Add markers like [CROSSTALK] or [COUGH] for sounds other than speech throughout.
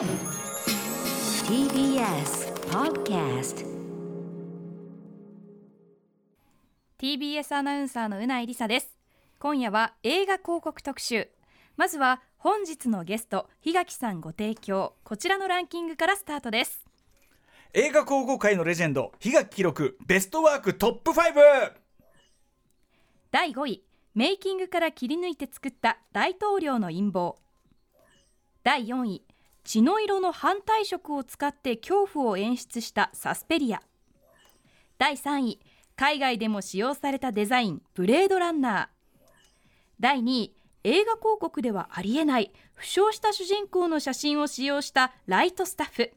TBS Podcast TBS アナウンサーのうないりさです。今夜は映画広告特集。まずは本日のゲスト檜垣さんご提供。こちらのランキングからスタートです。映画広告界のレジェンド檜垣記録ベストワークトップ5第5位メイキングから切り抜いて作った大統領の陰謀。第4位血の色の反対色を使って恐怖を演出したサスペリア。第3位海外でも使用されたデザインブレードランナー。第2位映画広告ではありえない負傷した主人公の写真を使用したライトスタッフ。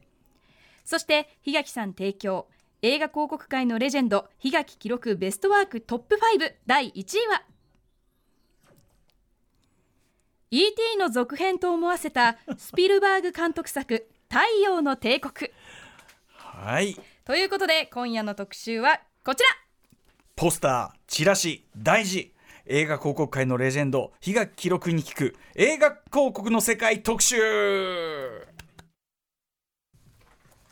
そして檜垣さん提供。映画広告界のレジェンド檜垣記録ベストワークトップ5第1位は E.T. の続編と思わせたスピルバーグ監督作「太陽の帝国。はい」ということで今夜の特集はこちら。ポスターチラシ大事。映画広告界のレジェンド檜垣記録に聞く映画広告の世界特集。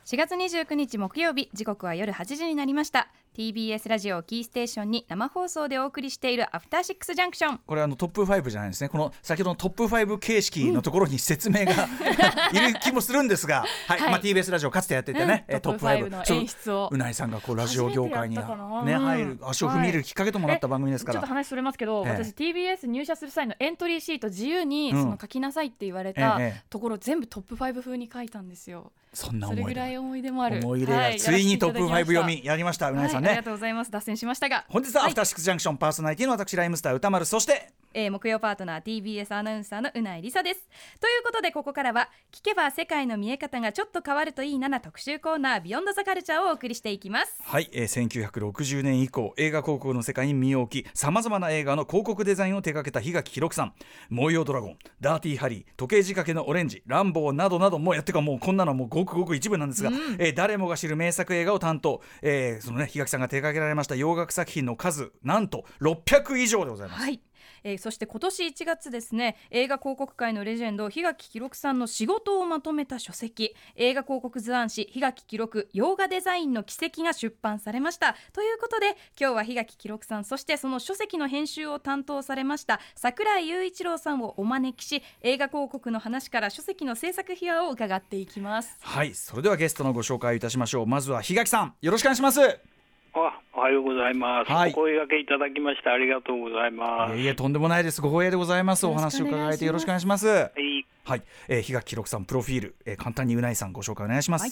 4月29日木曜日時刻は夜8時になりました TBS ラジオキーステーションに生放送でお送りしているアフターシックスジャンクションこれあのトップ5じゃないですね。この先ほどのトップ5形式のところに説明が、[LAUGHS] いる気もするんですが、はい。はい。まあ、TBS ラジオかつてやっててね、うん。えトップ5の演出を。そううないさんがこうラジオ業界に、ね、うん入る足を踏み入れるきっかけともなった番組ですから。ちょっと話それますけど、ええ。私 TBS 入社する際のエントリーシート自由にうん。その書きなさいって言われたええところ全部トップ5風に書いたんですよ。そんな思い出ぐらい思い出もある。思い入れが、はい。ついにトップ5読。みやりましたうたないさんね、はい、ありがとうございます。脱線しましたが、本日はアフターシックスジャンクションパーソナリティの私ライムスター歌丸そしてえー木曜パートナー TBS アナウンサーのうないりさです。ということでここからは聞けば世界の見え方がちょっと変わるといいなな特集コーナービヨンドザカルチャーをお送りしていきます。はい、えー、1960年以降映画広告の世界に身を置きさまざまな映画の広告デザインを手掛けた檜垣弘さん「燃えよドラゴン」「ダーティーハリー」「時計仕掛けのオレンジ」「ランボー」などなどもうやってかもうこんなのはもうごくごく一部なんですが、えー誰もが知る名作映画を担当、えーそのね檜垣さんが手掛けられました洋楽作品の数なんと600以上でございます。はいえーそして今年1月ですね映画広告界のレジェンド檜垣記録さんの仕事をまとめた書籍。映画広告図案誌檜垣記録洋画デザインの奇跡が出版されました。ということで今日は檜垣記録さんそしてその書籍の編集を担当されました桜井雄一郎さんをお招きし映画広告の話から書籍の制作秘話を伺っていきます。はいそれではゲストのご紹介いたしましょう。まずは檜垣さんよろしくお願いします。あ、おはようございます。はい。お声掛けいただきましてありがとうございます。いえとんでもないです。ご光栄でございます。お話を伺えてよろしくお願いします。はい、はい、えー、檜垣記録さんプロフィール、えー、簡単にうないさんご紹介お願いします。はい。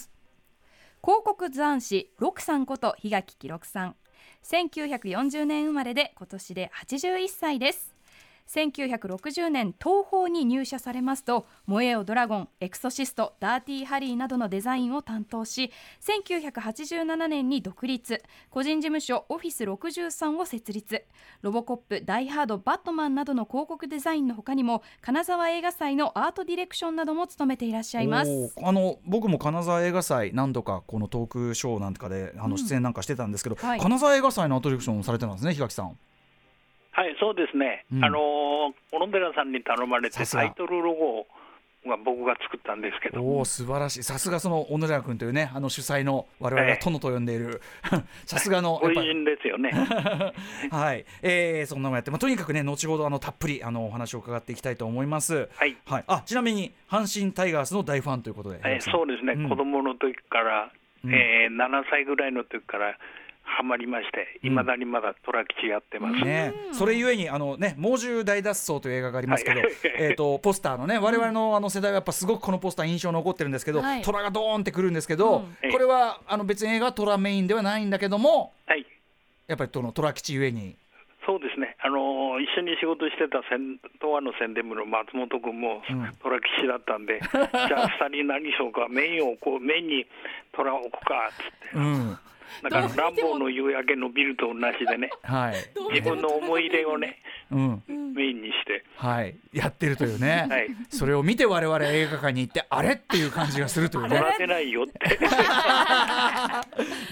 広告図案師六さんこと檜垣記録さん。1940年生まれで今年で81歳です1960年東宝に入社されますと「燃えよドラゴン」「エクソシスト」「ダーティーハリー」などのデザインを担当し1987年に独立。個人事務所オフィス63を設立。ロボコップ「ダイ・ハード」「バットマン」などの広告デザインの他にも金沢映画祭のアートディレクションなども務めていらっしゃいます。あの僕も金沢映画祭何度かこのトークショーなんかであの出演なんかしてたんですけど、はい。金沢映画祭のアトラクションをされてたんですね檜垣さん。はい、そうですね。うん。あのー小野寺さんに頼まれてタイトルロゴは僕が作ったんですけど。おお素晴らしい。さすがその小野寺君というねあの主催の我々がええ。殿と呼んでいる。[LAUGHS] さすがの偉人ですよね。[LAUGHS] はい、えー、そんなのもやって、まあ、とにかくね後ほどあのたっぷりあのお話を伺っていきたいと思います。はい。はい、あちなみに阪神タイガースの大ファンということで、えーそうですね、うん。子供の時から、うん。えー、7歳ぐらいの時からハマりまして、いまだにまだ虎吉やってます。ね、それゆえにあのね猛獣大脱走という映画がありますけど、はい。えっとポスターのね我々のあの世代はやっぱすごくこのポスター印象残ってるんですけど、はい。虎がドーンってくるんですけど、うん。これはあの別に映画は虎メインではないんだけどもはい。やっぱりその虎吉ゆえに？そうですね、あのー一緒に仕事してた宣東亜の宣伝部の松本君もうん。虎吉だったんで、[LAUGHS] じゃあ、二人何しようか、メインをこう、メインに虎を置くかっつって、うん [LAUGHS] だから乱暴の夕焼けのビルと同じでね、[LAUGHS] はい、[LAUGHS] 自分の思い出をね、うん。メインにして、はい、やってるというね、はい、それを見て我々映画館に行ってあれ？っていう感じがするというね。ないよって、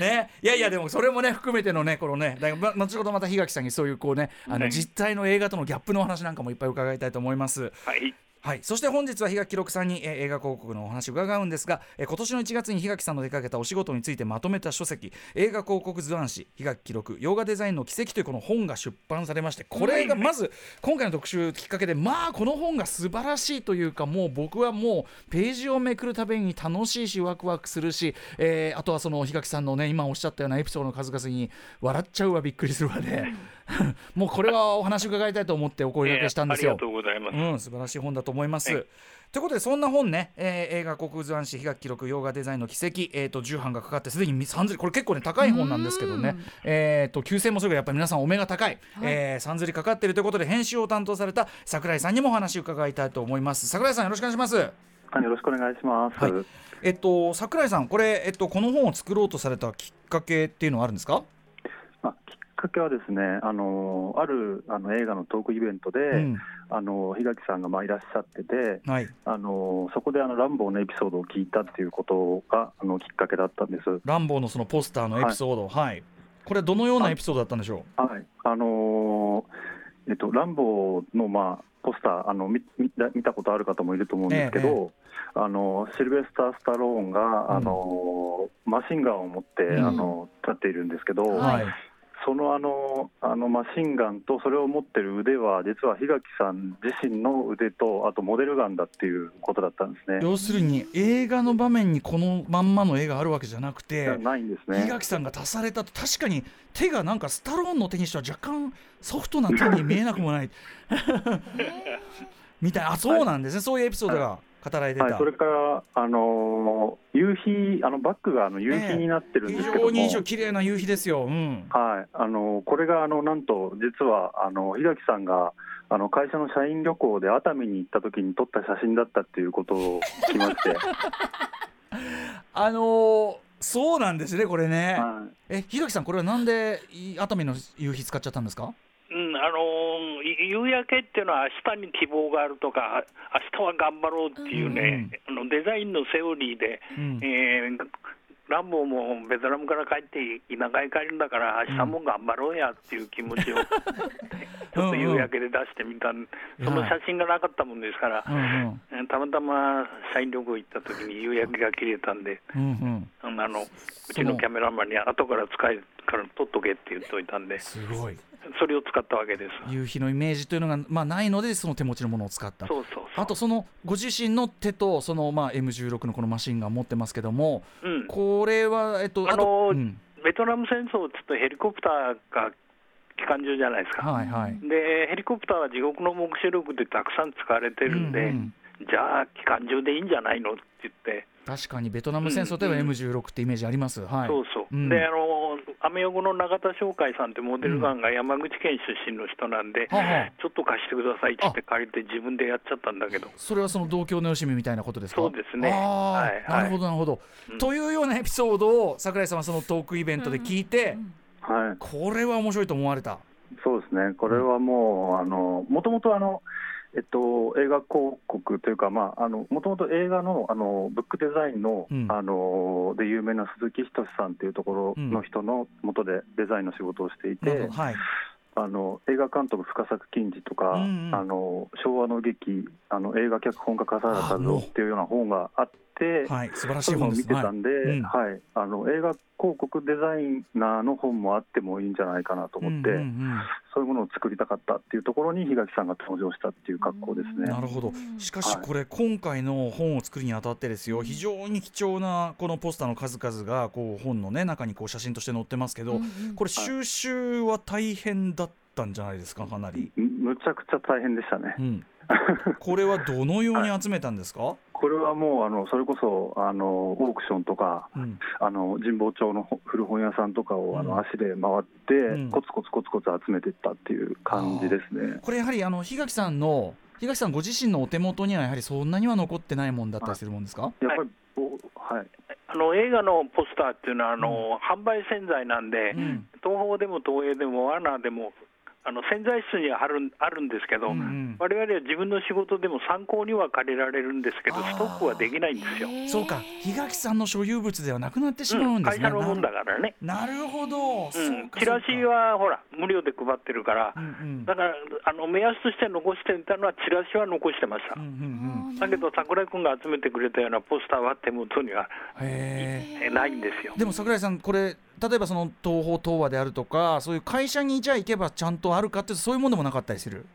ね、いやいやでもそれもね含めてのねこのねだま後ほどまた檜垣さんにそういうこうねあのはい。実態の映画とのギャップのお話なんかもいっぱい伺いたいと思います。はい、はい、そして本日は檜垣記録さんに、えー映画広告のお話を伺うんですが、えー今年の1月に檜垣さんの出かけたお仕事についてまとめた書籍映画広告図案誌檜垣記録洋画デザインの奇跡というこの本が出版されましてこれがまず今回の特集きっかけでまあこの本が素晴らしいというかもう僕はもうページをめくるたびに楽しいしワクワクするし、えーあとはその檜垣さんのね今おっしゃったようなエピソードの数々に笑っちゃうわびっくりするわで [LAUGHS] もうこれはお話伺いたいと思ってお声掛けしたんですよ。えーありがとうございます。うん、素晴らしい本だと思います。はいということでそんな本ね、えー映画国図案誌檜垣記録洋画デザインの奇跡、えー、と10版がかかってすでに3釣りこれ結構ね高い本なんですけどね、えー、と9000もそれがやっぱり皆さんお目が高い、えー、3釣りかかっているということで編集を担当された桜井さんにもお話を伺いたいと思います桜井さんよろしくお願いします。はい、よろしくお願いします。はいえっと桜井さんこれ、えっと、この本を作ろうとされたきっかけっていうのはあるんですか、まあ、きっかけはですね、あのあるあの映画のトークイベントで、うん。あの檜垣さんがまあいらっしゃってて、はい、あのそこであのランボーのエピソードを聞いたっていうことがあのきっかけだったんです。ランボーのそのポスターのエピソード、はい。これどのようなエピソードだったんでしょはい、あのえっとランボーのまあポスターあの見見た見たことある方もいると思うんですけど、あのシルベスター・スタローンが、あのマシンガンを持って、うん。あの立っているんですけど、う、はいそのあのあのマシンガンとそれを持ってる腕は実は檜垣さん自身の腕とあとモデルガンだっていうことだったんですね。要するに映画の場面にこのまんまの絵があるわけじゃなくてないんです檜ね。垣さんが足されたと確かに手がなんかスタローンの手にしては若干ソフトな手に見えなくもない。[LAUGHS] みたい。あそうなんですね、そういうエピソードが。語られてた、はい、それから、あの夕日あのバックがあの夕日になってるんで非すけども、常に印象綺麗な夕日ですよ、うん、はい、あのこれがあのなんと実はあの檜垣さんがあの会社の社員旅行で熱海に行った時に撮った写真だったっていうことを聞きまして、[LAUGHS] あのーそうなんですねこれね、はい。え檜垣さんこれはなんでい熱海の夕日使っちゃったんですか？うん、あのーい夕焼けっていうのは明日に希望があるとか明日は頑張ろうっていうね、あのデザインのセオリーで、うん。えーランボーもベトナムから帰って田舎へ帰るんだから明日も頑張ろうやっていう気持ちを、[LAUGHS] [LAUGHS] ちょっと夕焼けで出してみたんその写真がなかったもんですから、うんうん。えーたまたま社員旅行行った時に夕焼けが切れたんでうんうん。あのうちのキャメラマンに後から使えるから撮っとけって言っといたんですごい。それを使ったわけです。夕日のイメージというのが、まあ、ないのでその手持ちのものを使った。そうそうあとそのご自身の手とその、まあ、M16 のこのマシンガン持ってますけどもうん。これはえっとあのとうん。ベトナム戦争っつうとヘリコプターが機関銃じゃないですか、はいはい。でヘリコプターは地獄の黙示録でたくさん使われてるんで、うんうん。じゃあ機関銃でいいんじゃないのって言って、確かにベトナム戦争といえばうん。M16 ってイメージあります、はい。そうそう、うん。であのアメ横の永田商会さんってモデルガンが山口県出身の人なんで、はあはあちょっと貸してくださいって言って借りて自分でやっちゃったんだけど。それはその同郷のよしみみたいなことですか？そうですね。はいはい。なるほどなるほど、うん。というようなエピソードを桜井さんはそのトークイベントで聞いて、はい、これは面白いと思われた。そうですね、これはもう、あのもともとあの、えっと、映画広告というか、もともと映画のあのブックデザインの,、うん。あので有名な鈴木仁さんっていうところの人のもとでデザインの仕事をしていて、なるほど。はい。あの映画監督、深作金次とか、うんうん。あの昭和の劇あの、映画脚本家、笠原和夫っていうような本があって、はい素晴らしそい本です。てたんで、はい。うん。はい、あの映画広告デザイナーの本もあってもいいんじゃないかなと思って、うんうんうんそういうものを作りたかったっていうところに檜垣さんが登場したっていう格好ですね。なるほど。しかしはい。これ今回の本を作るにあたってですよ非常に貴重なこのポスターの数々がこう本のね中にこう写真として載ってますけどこれ収集は大変だったんじゃないですかかなり、むむちゃくちゃ大変でしたね。う。ん、[LAUGHS] これはどのように集めたんですか、これはもうあのそれこそあのオークションとかうん。あの神保町のほ古本屋さんとかをあうん。の足で回って、ん。コツコツコツコツ集めていったっていう感じですね。これやはりあの檜垣さんの檜垣さんご自身のお手元にはやはりそんなには残ってないもんだったりするもんですか、やっぱり、おはい、あの映画のポスターっていうのはあの、販売洗剤なんで、うん。東宝でも東映でもワーナーでもあの潜在室にはあるんあるんですけど、うんうん。我々は自分の仕事でも参考には借りられるんですけど、ストックはできないんですよ。そうか。檜垣さんの所有物ではなくなってしまううんんですね、会社のもんだからね。なるほど、う、んか。チラシはほら無料で配ってるから、うんうん。だからあの目安として残していたのはチラシは残してました。うんうんだけど桜井君が集めてくれたようなポスターは手元にはないんですよ。でも桜井さんこれ例えばその東宝東和であるとかそういう会社にじゃあ行けばちゃんとあるかってそういうものでもなかったりする？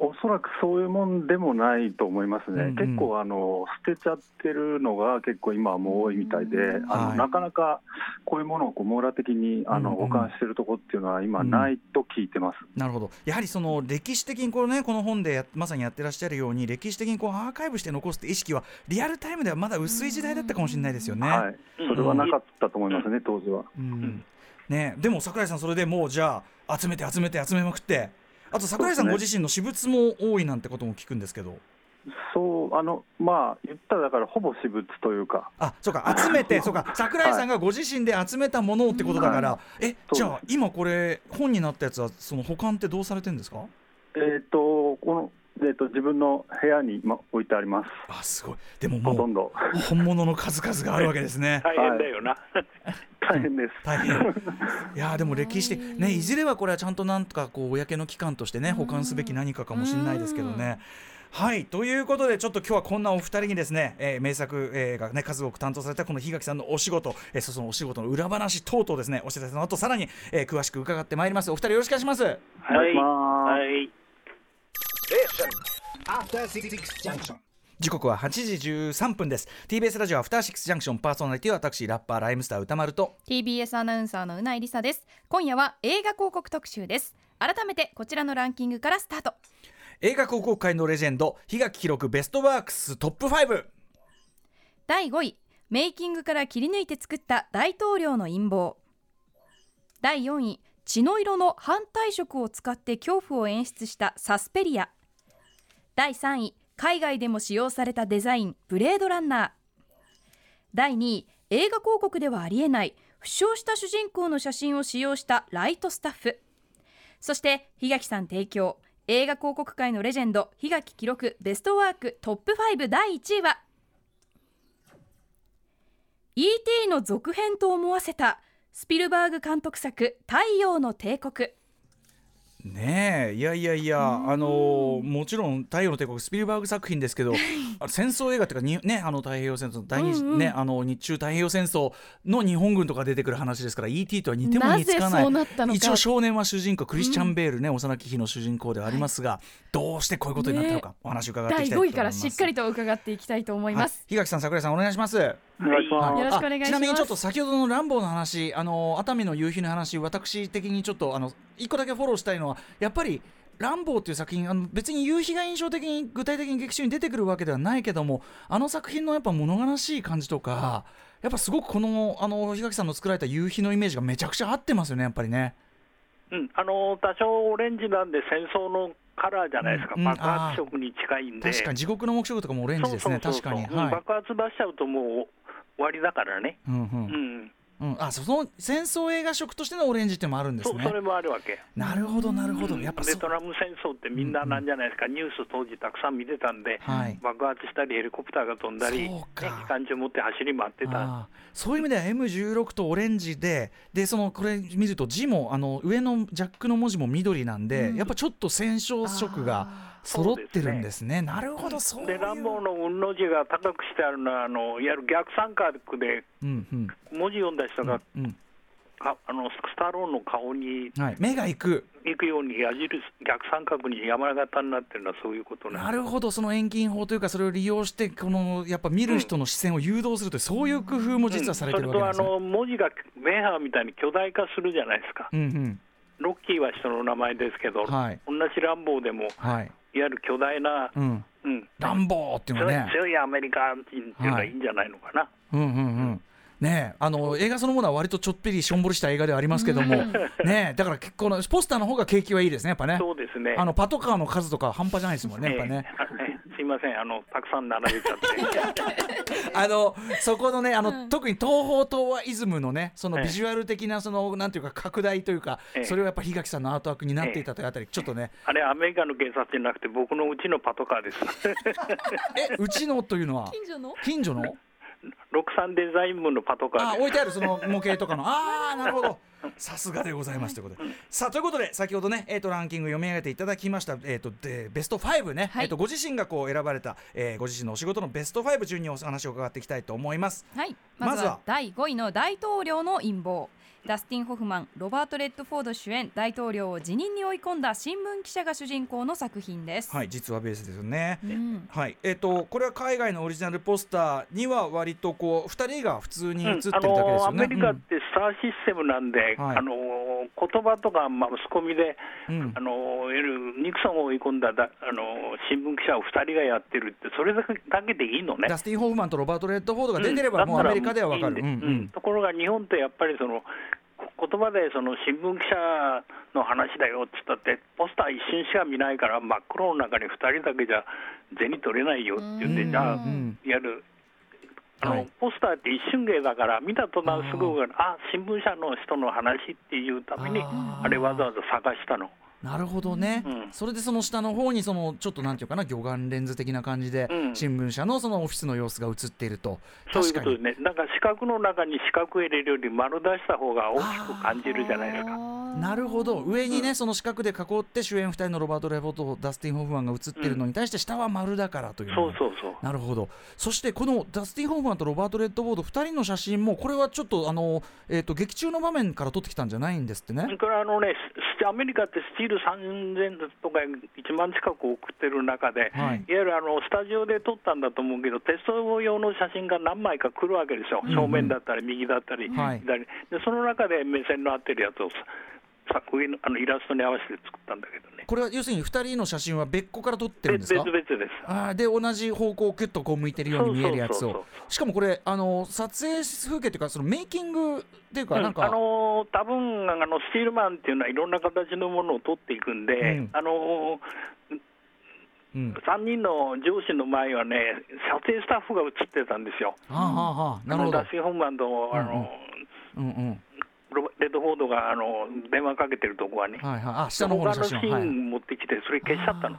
おそらくそういうもんでもないと思いますね、うんうん。結構あの、捨てちゃってるのが結構今はもう多いみたいで、あのはい。なかなかこういうものをこう網羅的にあのうん。うん保管してるところっていうのは今ないと聞いてます。なるほど。やはりその歴史的にこの,、ね、この本でやまさにやってらっしゃるように歴史的にこうアーカイブして残すって意識はリアルタイムではまだ薄い時代だったかもしれないですよね。はい、それはなかったと思いますね、当時は。うん。ね、でも桜井さんそれでもうじゃあ集めて集めて集めまくってあと桜井さんご自身の私物も多いなんてことも聞くんですけど。そうあのまあ言ったらだからほぼ私物というか、あそうか集めてそうか [LAUGHS] 桜井さんがご自身で集めたものってことだから、えそうじゃあ今これ本になったやつはその保管ってどうされてるんですか？えー、とこの、えー、と自分の部屋に、ま、置いてあります、あすごいでももほとんど。う本物の数々があるわけですね。[LAUGHS] 大変だよな。大変です。大変 [LAUGHS] いやーでも歴史的ねいずれはこれはちゃんとなんとかこう公の機関としてね保管すべき何かかもしれないですけどね。はいということでちょっと今日はこんなお二人にですね、えー名作映画ね数多く担当されたこの檜垣さんのお仕事、えーそそのお仕事の裏話等々ですねお知らせの後さらに、えー詳しく伺ってまいりますお二人よろしくお願いします。お願いしますはい。After Six Junction. 時刻は8時13分です。TBS ラジオアフターシックスジャンクションパーソナリティは私ラッパーライムスター歌丸と TBS アナウンサーのうないりさです。今夜は映画広告特集です。改めてこちらのランキングからスタート。映画広告界のレジェンド檜垣記録ベストワークストップ5第5位メイキングから切り抜いて作った大統領の陰謀。第4位血の色の反対色を使って恐怖を演出したサスペリア。第3位海外でも使用されたデザインブレードランナー。第2位映画広告ではありえない負傷した主人公の写真を使用したライトスタッフ。そして檜垣さん提供。映画広告界のレジェンド檜垣記録ベストワークトップ5第1位は。E.T. の続編と思わせたスピルバーグ監督作「太陽の帝国。ねえいやいやいやあのーもちろん「太陽の帝国」スピルバーグ作品ですけどあ戦争映画っていうかにねあの太平洋戦争第二次、ねあの日中太平洋戦争の日本軍とか出てくる話ですから E.T. とは似ても似つかない。一応少年は主人公クリスチャン・ベールね、幼き日の主人公ではありますが、どうしてこういうことになったのか、お話伺ってい第きたいと思います。5位からしっかりと伺っていきたいと思います、はい、檜垣さん桜井さんお願いしますお願いします。よろしくお願いしますあちなみにちょっと先ほどのランボーの話あの熱海の夕日の話私的にちょっとあの一個だけフォローしたいのはやっぱりランボーっていう作品あの別に夕日が印象的に具体的に劇中に出てくるわけではないけどもあの作品のやっぱ物悲しい感じとかやっぱすごくこのあの檜垣さんの作られた夕日のイメージがめちゃくちゃ合ってますよねやっぱりね。うん、あの多少オレンジなんで戦争のカラーじゃないですか、うん爆発色に近いんで、確かに。地獄の目標とかもオレンジですね。そうそうそうそう。うん確かに。はい。爆発出しちゃうともう終わりだからね、うんううんん、うん、あその戦争映画色としてのオレンジっていうのもあるんですね。そそれもあるわけ。なるほどなるほど。やっぱベトナム戦争ってみんななんじゃないですか、ニュース当時たくさん見てたんで、はい。爆発したりヘリコプターが飛んだり、ねか。機関銃持って走り回ってた、そういう意味では M16 とオレンジででそのこれ見ると字もあの上のジャックの文字も緑なんで、やっぱちょっと戦勝色が揃ってるんですね。なるほどそういう。でランボーの運の字が高くしてあるのはあのいわゆる逆三角でうんうん。文字読んだ人が、うんかあのスタローンの顔にはい、目が行く。行くように矢印逆三角に山形になってるのはそういうことなるほど。その遠近法というかそれを利用してこのやっぱ見る人の視線を誘導するという、そういう工夫も実はされてるわけですね。それとあの文字がメーハーみたいに巨大化するじゃないですか、うんうん。ロッキーは人の名前ですけど、はい。同じランボーでも、いわはいゆる巨大な、うん、うん、乱暴っていうの強いはね。強いアメリカ人っていうのがいいんじゃないのかな。うんうんうんねえあの映画そのものは割とちょっぴりしょんぼりした映画ではありますけども、[LAUGHS] ねえだから結構のポスターの方が景気はいいですねやっぱね。そうですね。あのパトカーの数とか半端じゃないですもんねやっぱねいいません。あのたくさん並べちゃって。[LAUGHS] あのそこのねあの、特に東方東和イズムのねそのビジュアル的なそのなんていうか拡大というか、ええ。それはやっぱ檜垣さんのアートワークになっていたというあたり、ちょっとね。あれアメリカの警察じゃなくて僕のうちのパトカーです。[LAUGHS] えうちのというのは？近所の？近所の？63デザイン部のパトカーあ置いてあるその模型とかの。ああなるほど。さすがでございますということで、さあということで先ほどね、えー、とランキング読み上げていただきました、えー、とでベスト5ね、はい。えー、とご自身がこう選ばれた、えーご自身のお仕事のベスト5順にお話を伺っていきたいと思います。はい、まずは。まずは第5位の大統領の陰謀ダスティン・ホフマンロバート・レッドフォード主演大統領を辞任に追い込んだ新聞記者が主人公の作品です、はい実はベースですよね。うんはい、えっ、とこれは海外のオリジナルポスターには割とこう二人が普通に映ってるだけですあのよね。アメリカってスターシステムなんで、はいあの言葉とかマスコミで、うんあのいわゆるニクソンを追い込んだだあの新聞記者を2人がやってるって、それだけだけでいいのね。ダスティン・ホフマンとロバート・レッドフォードが出てれば、うんもうアメリカではわかる。ところが日本ってやっぱりそのこ言葉でその新聞記者の話だよっつったってポスター一瞬しか見ないから真っ黒の中に2人だけじゃ銭取れないよって言ってじゃあうん。やる。あの、はい。ポスターって一瞬芸だから見た途端すぐあ新聞社の人の話っていうためにあれわざわざ探したの。なるほどね、うん。それでその下の方にそのちょっとなんていうかな魚眼レンズ的な感じで、うん。新聞社のそのオフィスの様子が映っていると。そういう確かに。ことでね、なんか四角の中に四角入れるより丸出した方が大きく感じるじゃないですか。なるほど。上にね、その四角で囲って主演2人のロバート・レボートダスティン・ホフマンが映ってるのに対して下は丸だからというそうそうそう。なるほど。そしてこのダスティン・ホフマンとロバート・レッドボード2人の写真もこれはちょっとあの、えー、と劇中の場面から撮ってきたんじゃないんですってね。これあのね、スアメリカってスチール3000とか1万近く送ってる中で、はい。い、わゆるあのスタジオで撮ったんだと思うけど、テスト用の写真が何枚か来るわけですよ、うんうん。正面だったり、右だったり、はい。左。で、その中で目線の合ってるやつを上のあのイラストに合わせて作ったんだけどね、これは要するに2人の写真は別個から撮ってるんですか？別々です。あーで同じ方向をキュッとこう向いてるように見えるやつを。しかもこれあの撮影風景っていうかそのメイキングっていうかなんか、うんあのー多分あのスチールマンっていうのはいろんな形のものを取っていくんで、うん。あのうん、3人の上司の前はね、撮影スタッフが映ってたんですよ。はあはあはあなるほど。あのダッシー・ホンマンとあの、うんうんレッドフォードがあの電話かけてるとこはね、はいはい。あ下の方の他のシ写真。は、はい、ーン持ってきて、それ消しちゃったの。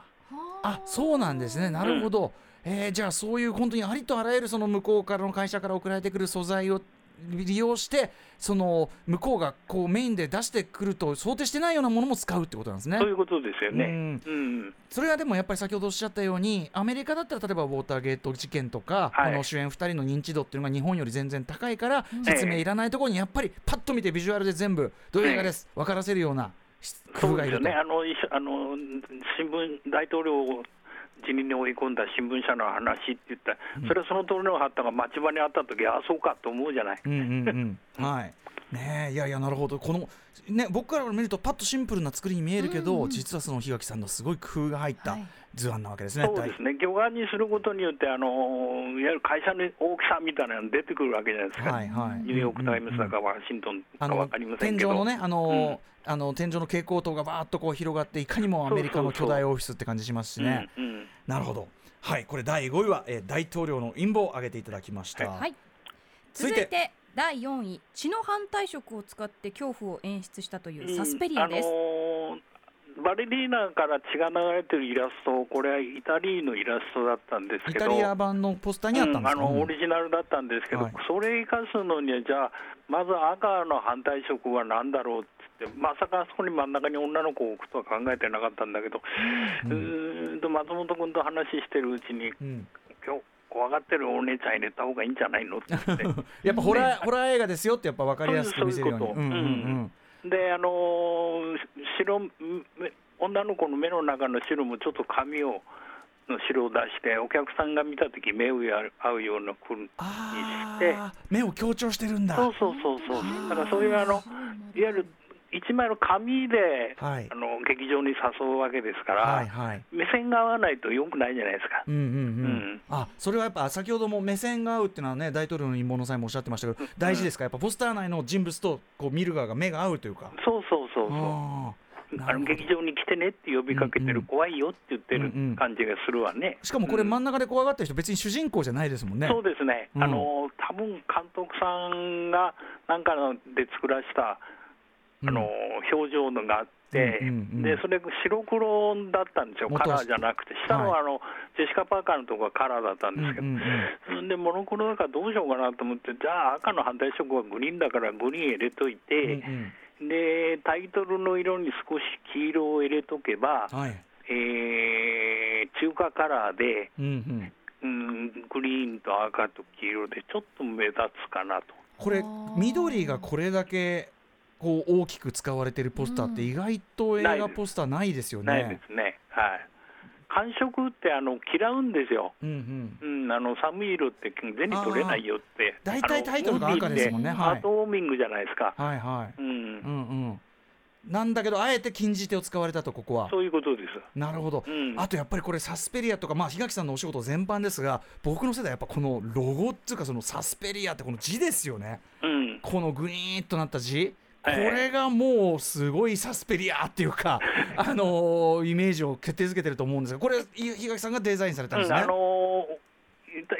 あそうなんですね。なるほど、えーじゃあそういう本当にありとあらゆるその向こうからの会社から送られてくる素材を利用してその向こうがこうメインで出してくると想定してないようなものも使うってことなんですね。そういうことですよね。ううんん。それはでもやっぱり先ほどおっしゃったようにアメリカだったら例えばウォーターゲート事件とか、はい。この主演2人の認知度っていうのが日本より全然高いから、説明いらないところにやっぱりパッと見てビジュアルで全部どういう映画です、分からせるような工夫がいると。そうですよね、あのあの新聞、大統領を辞任に追い込んだ新聞社の話って言ったら、それはその通りのがあったが、町場にあったとき、ああ、そうかと思うじゃない。うんうんうん、[LAUGHS] はい。ねえいやいやなるほど。このね僕から見るとパッとシンプルな作りに見えるけど、実はその檜垣さんのすごい工夫が入ったはい。図案なわけですね。そうですね、魚眼にすることによって、あのいわゆる会社の大きさみたいなの出てくるわけじゃないですか、はいはい。ニューヨーク・タイムズだか、ワシントンあのか分かりませんけど、天井のねあの、あの天井の蛍光灯がバーっとこう広がっていかにもアメリカの巨大オフィスって感じしますしね。うんうんなるほど。はいこれ第5位は、えー大統領の陰謀を挙げていただきました。はい。続いて。続いて第4位血の反対色を使って恐怖を演出したというサスペリアです、うんあのーバレリーナから血が流れてるイラスト、これはイタリーのイラストだったんですけど、イタリア版のポスターにあったんですか、うんあのオリジナルだったんですけど、はい。それ生かすのには、じゃあ、まず赤の反対色は何だろうってって、まさかあそこに真ん中に女の子を置くとは考えてなかったんだけど、うーんと松本君と話してるうちに、うん。今日怖がってるお姉ちゃん入れた方がいいんじゃないの？って言って。やっぱホラー、ホラー映画ですよってやっぱ分かりやすく見せるように。そういうこと。うんうんうん。であのー白め女の子の目の中の白もちょっと髪をの白を出してお客さんが見た時目を合うような風にして。目を強調してるんだ。そうそうそうそう。だからそういうあのいわゆる一枚の紙で、はいあの劇場に誘うわけですから、はいはい。目線が合わないとよくないじゃないですか。うんうんうん。うんあ、それはやっぱ先ほども目線が合うっていうのはね、大統領の陰謀の際もおっしゃってましたけど、大事ですか？やっぱポスター内の人物とこう見る側が目が合うというか。そうそうそうそう。あの劇場に来てねって呼びかけてる、うんうん怖いよって言ってるうんうん感じがするわね。しかもこれうん真ん中で怖がってる人別に主人公じゃないですもんねそうですね、うんあの多分監督さんがなんかので作らした、あの表情のがあって、うんうんうんでそれが白黒だったんですよ、カラーじゃなくて、下のはあの、ジェシカ・パーカーのとこはカラーだったんですけど、うんうんそれでモノクロだからどうしようかなと思って、じゃあ赤の反対色はグリーンだからグリーン入れといて、うんでタイトルの色に少し黄色を入れとけば、うんはい。えー中華カラーで、うんうん。うん、グリーンと赤と黄色でちょっと目立つかなと。これ緑がこれだけこう大きく使われてるポスターって意外と映画ポスターないですよね。ないですね。はい。感触ってあの嫌うんですよ。うんうんうん、あの寒い色って全然取れないよって。大体タイトルが赤ですもんねはいアートウォーミングじゃないですか。はいはい。うん、うんうん。なんだけどあえて金字手を使われたとここは。そういうことです。なるほど、うんあとやっぱりこれサスペリアとか、まあ、檜垣さんのお仕事全般ですが僕の世代はやっぱこのロゴっていうかそのサスペリアってこの字ですよねうん。このグイーンとなった字こええれがもうすごいサスペリアっていうか、あのーイメージを決定づけてると思うんですがこれい檜垣さんがデザインされたんですね。うんあのー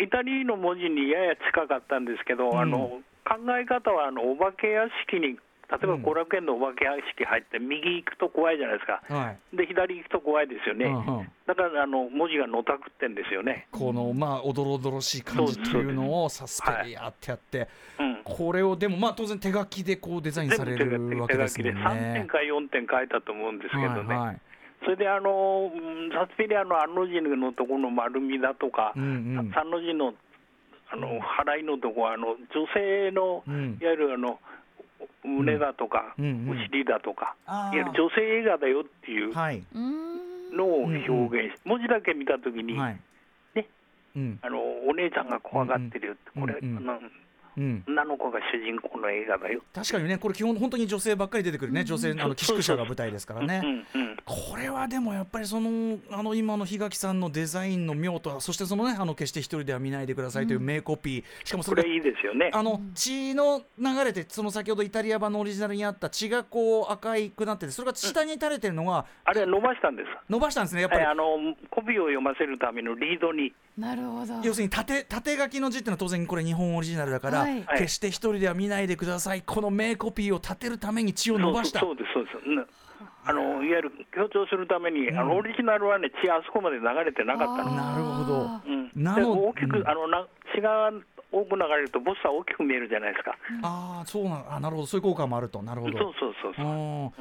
イタリーの文字にやや近かったんですけど、うんあの考え方はあのお化け屋敷に例えばうん後楽園のお化け屋敷入って右行くと怖いじゃないですか。はいで左行くと怖いですよね。うんうんだからあの文字がのたくってんですよね。このまあおどろおどろしい感じっていうのをサスペリアってやって、うん。これをでもまあ当然手書きでこうデザインされるわけですね。3点か4点書いたと思うんですけどね、はいはい。それであのうんサスペリアのあの字のところの丸みだとか、うんうん。3の字のあの払いのとこはあの女性の、うん。いわゆるあの胸だとか、うん。うんうん。お尻だとか、いわゆる女性映画だよっていうのを表現し、文字だけ見たときに、はい。ねうん。あのお姉ちゃんが怖がってるよって、これ、うんうん。あのうん、女の子が主人公の映画だよ。確かにねこれ基本本当に女性ばっかり出てくるね、女性あの寄宿舎が舞台ですからね。うんうん。これはでもやっぱりそのあの今の檜垣さんのデザインの妙とそしてそのねあの決して一人では見ないでくださいという名コピー、しかもそれいいですよね。あの血の流れてその先ほどイタリア版のオリジナルにあった血がこう赤いくなっててそれが下に垂れてるのがあれは伸ばしたんです。伸ばしたんですねやっぱり、はいあのコピーを読ませるためのリードに、なるほど。要するに縦縦書きの字っていうのは当然これ日本オリジナルだから、はい。決して一人では見ないでください。この名コピーを立てるために血を伸ばした。そうです、そうです。うん。あのいわゆる強調するために、あのオリジナルはね、血あそこまで流れてなかったの。なるほど。あうん、なので大きく、うん。あのな血が多く流れると、ボスは大きく見えるじゃないですか。ああそうなあなるほど。そういう効果もあると。なるほど。そうそうそうそう。うん。うん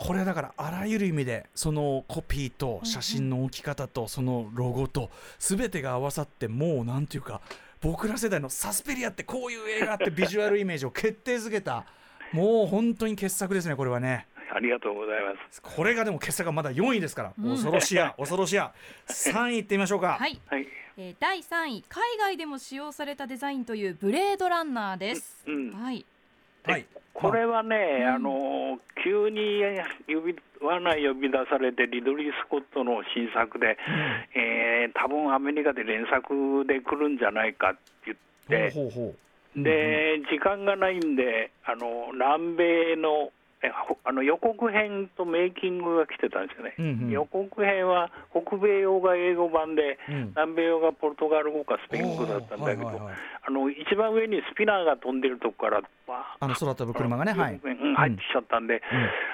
これだからあらゆる意味でそのコピーと写真の置き方とそのロゴと全てが合わさってもうなんていうか僕ら世代のサスペリアってこういう映画ってビジュアルイメージを決定づけた。もう本当に傑作ですねこれはね [LAUGHS] ありがとうございます。これがでも傑作がまだ4位ですから、恐ろしや恐ろしや。3位いってみましょうか。はい、はい。えー、第3位海外でも使用されたデザインというブレードランナーです、うんはい。はい。これはね、あの急に呼び罠呼び出されて、リドリー・スコットの新作で、えー多分アメリカで連作で来るんじゃないかって言って、ほうほうほう。で時間がないんで、あの南米のあの予告編とメイキングが来てたんですよね、うんうん。予告編は北米用が英語版で、うん。南米用がポルトガル語かスペイン語だったんだけど、はいはいはいあの一番上にスピナーが飛んでるとこから、あの空飛ぶ車がねはい。入ってきちゃったんで、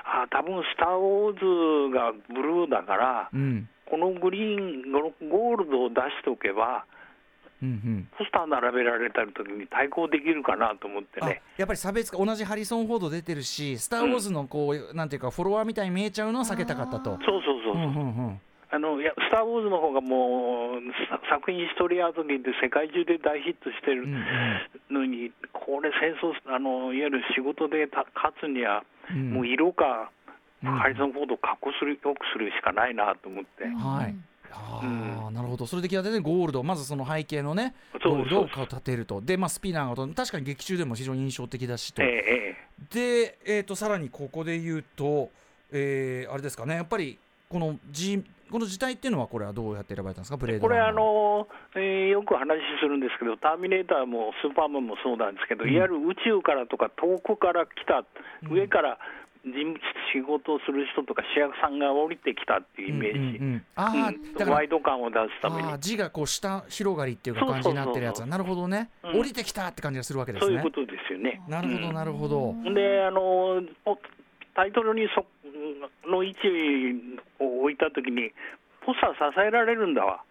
あ多分スター・ウォーズがブルーだから、うん。このグリーン、ゴールドを出しておけば、うんうん。ポスター並べられた時に対抗できるかなと思ってあね。やっぱり差別化同じハリソン・フォード出てるし「スター・ウォーズ」のこう、なんていうかフォロワーみたいに見えちゃうのを避けたかったと。そうそうそうそう、うんうんうん。あのいやスター・ウォーズの方がもうさ作品一人後にで世界中で大ヒットしてるうんのに、これ戦争あのいわゆる仕事でた勝つには、うん。もう色か、うん。ハリソン・フォードを格好するよくするしかないなと思って、はい。ああ、なるほど。それで際立ててゴールド、まずその背景のね、ゴールドを立てると。で、まあスピナーがと確かに劇中でも非常に印象的だしと。ええ。えで、えっ、とさらにここで言うと、えーあれですかね、やっぱりこの字この字体っていうのはこれはどうやって選ばれたんですか、ブレーえこれあの、えーよく話するんですけど、ターミネーターもスーパーマンもそうなんですけど、いわゆる宇宙からとか遠くから来た、上から仕事をする人とか主役さんが降りてきたっていうイメージ、うんうんうん。ああ、うん。だからワイド感を出すために。字がこう下広がりっていうか感じになってるやつそうそうそうそうなるほどね、うん。降りてきたって感じがするわけですね。そういうことですよね。なるほどなるほど、であのおタイトルにその位置を置いたときに、ポスター支えられるんだわ、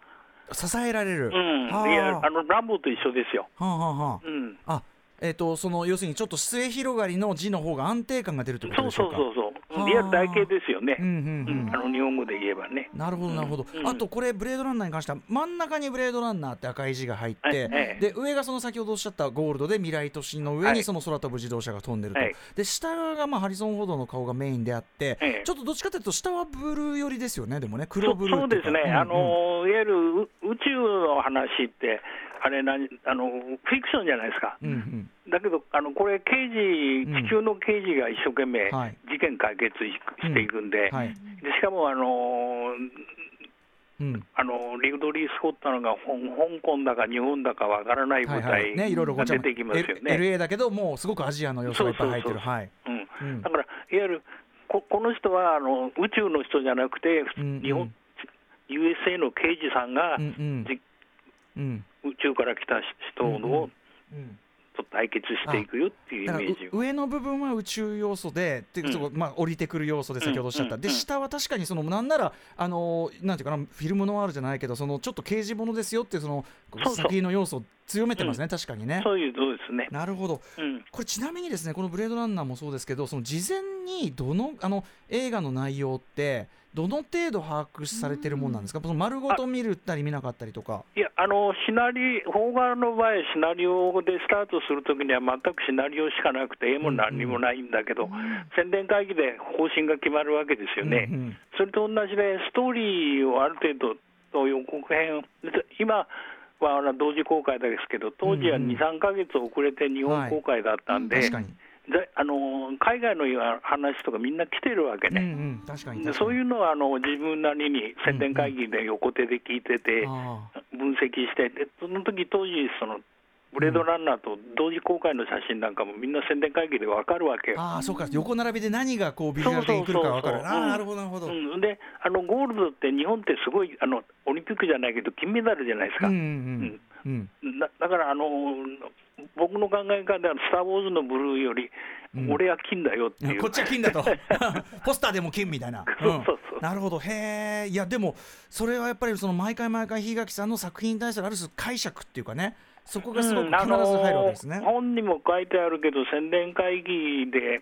支えられる、うん、はあ。いやあのランボーと一緒ですよ、はあはあはあ。うん、あえっ、とその要するにちょっと末広がりの字の方が安定感が出るとそうでしょか？そううそうはあそう、リアル台形ですよね、うんうんううんんあの日本語で言えばね。なるほどなるほど、うん。あとこれブレードランナーに関しては真ん中にブレードランナーって赤い字が入って、はいええで上がその先ほどおっしゃったゴールドで未来都市の上はい。にその空飛ぶ自動車が飛んでると、はい。で下がまあハリソン・フォードの顔がメインであって、ええ。ちょっとどっちかというと下はブルー寄りですよねでもね。そ黒ブルーそうですね、うんうん。あのいわゆるう宇宙の話って、あれ何あの、フィクションじゃないですか、うんうんだけど、あのこれ、刑事、うん地球の刑事が一生懸命はい。事件解決ししていくんで、はい。でしかもあのうん。あのリグドリー・スコットのが香香港だか日本だかわからない舞台ねいろいろごちゃが出てきますよね。LA だけどもうすごくアジアの要素がいっぱい入ってる。だから、いわゆるここの人はあの宇宙の人じゃなくて、うんうん。日本 USA の刑事さんが、うんうん。じうん。宇宙から来た人うんうん。をうんと対決していくよっていうイメージ上の部分は宇宙要素で、でうん。そこまあ、降りてくる要素で先ほどおっしゃった、うんうんで下は確かにそのなんなら、あのーなんていうかな、フィルムノワールじゃないけど、そのちょっと刑事ものですよっていうそのそうそう。作品の要素を強めてますね、確かにね。そういうそうですね。なるほどうんこれちなみにですねこの「ブレードランナー」もそうですけどその事前にどのあの映画の内容ってどの程度把握されてるもんなんですか、その丸ごと見るったり見なかったりとか。いやあのシナリ邦画の場合、シナリオでスタートするときには全くシナリオしかなくて、絵も何にもないんだけど、宣伝会議で方針が決まるわけですよね。うんうんそれと同じで、ストーリーをある程度と予告編を、今は同時公開ですけど、当時はうんうん。2、3か月遅れて日本公開だったんで、あの海外の話とかみんな来てるわけうんうね。ん、確かにでそういううのはあの自分なりに宣伝会議で横手で聞いてて、あ。分析して、でその時当時そのブレードランナーと同時公開の写真なんかもみんな宣伝会議で分かるわけよ。あーそうか。横並びで何がこうビジュアル的に来るか分かるそうそうそうああな。るほどなるほど、うん、であのゴールドって日本ってすごいあのオリンピックじゃないけど金メダルじゃないですか、うんうんうん。うん。だだからあの僕の考え方では「スター・ウォーズ」のブルーより、うん。俺は金だよっていう。こっちは金だと。[LAUGHS] ポスターでも金みたいな、そうそうそう。なるほど。へえいやでもそれはやっぱりその毎回毎回檜垣さんの作品に対するある種解釈っていうかねそこがすごくうん必ず入るわけですね、あの本にも書いてあるけど、宣伝会議で、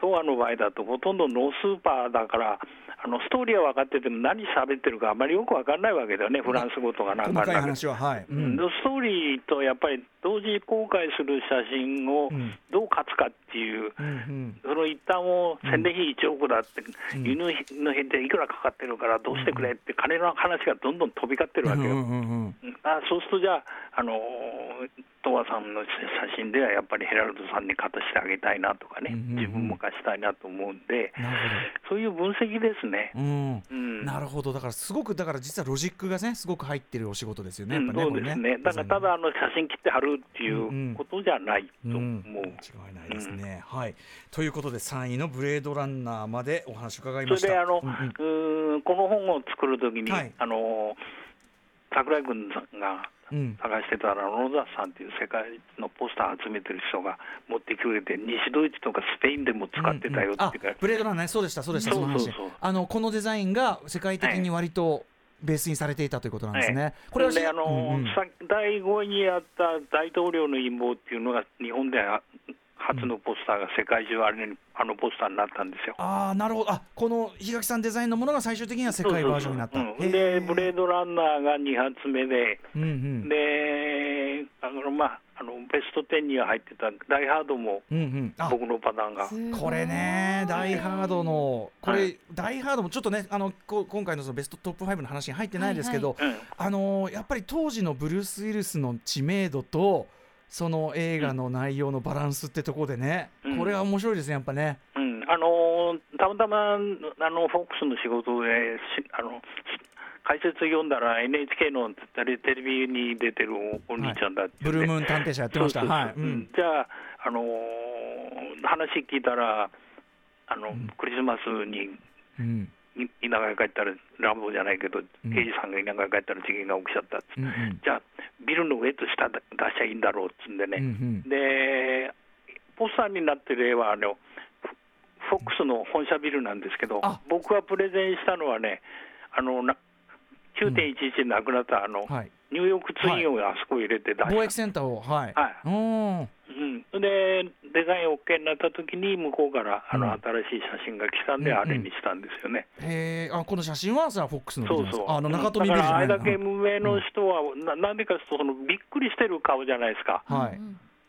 東亜の場合だと、ほとんどノースーパーだから、あのストーリーは分かってても、何喋ってるかあまりよく分かんないわけだよね、フランス語とかなんか。細かいなんか話ははい、ううん。ん、ストーリーとやっぱり同時公開する写真をうん。どう勝つかっていう、うんうん。その一端を宣伝費1億だって、うん。輸入費の費でいくらかかってるからどうしてくれって、金の話がどんどん飛び交ってるわけよ。うんうんうんあそうするとじゃあ、あの東亜さんの写真ではやっぱりヘラルドさんに勝たしてあげたいなとかね、うんうんうん。自分も勝ちたいなと思うんで、そういう分析ですね。うん。うん。なるほど。だからすごくだから実はロジックがねすごく入ってるお仕事ですよねうんね、そうですね、だからただあの写真切って貼るっていうことじゃないとう。ん、思う。間違いないですね、はい。ということで3位の「ブレードランナー」までお話伺いました。それであの、うんうん。この本を作るときに、はい。あの桜井君さんがうん探してたら、野田さんっていう世界のポスター集めてる人が持ってきてくれて、西ドイツとかスペインでも使ってたよっていうか、あブレードランねそうでしたそうでした。そうそうそう。あのこのデザインが世界的に割とベースにされていたということなんですね、これはであの、うんうん。さ第5位にあった大統領の陰謀っていうのが、日本では初のポスターが世界中あれにあのポスターになったんですよ。ああなるほど。あこの檜垣さんデザインのものが最終的には世界バージョンになった。そうそうそううんで、ブレードランナーが2発目で、うんうん。であのまあ、あのベスト10には入ってたダイハードも僕のパターンが。これね、ダイハードの、これ、はいダイハードもちょっとね、あのこ今回のそのベストトップ5の話に入ってないですけど、うんあのーやっぱり当時のブルース・ウィルスの知名度と、その映画の内容のバランスってところでね、うん。これは面白いですね、やっぱね。うん。あのたまたまあのフォックスの仕事でしあの解説読んだら NHK のテレテレビに出てるおお兄ちゃんだってブルームーン探偵社やってました。はい。うん。じゃあ、あのー話聞いたらあの、クリスマスにうん。い田舎へ帰ったら乱暴じゃないけど、ん。刑事さんが田舎へ帰ったら事件が起きちゃったっうんうん。じゃあビルの上と下出しちゃいいんだろうっつうんでね、うんうん。でポスターになってる絵はあのフフォックスの本社ビルなんですけどあ。僕がプレゼンしたのはねあのな9.11で亡くなったあの、はいニューヨークツインをあそこ入れて出した、貿易センターをはい。はい。うん、でデザイン OK になった時に向こうからあのうん新しい写真が来たんで、うんうん。あれにしたんですよね。へえあこの写真はさフォックスのそうそう。かあの中富ビルじゃないだからあれだけの無名の人は、ななんでかというとそのびっくりしてる顔じゃないですか。はい。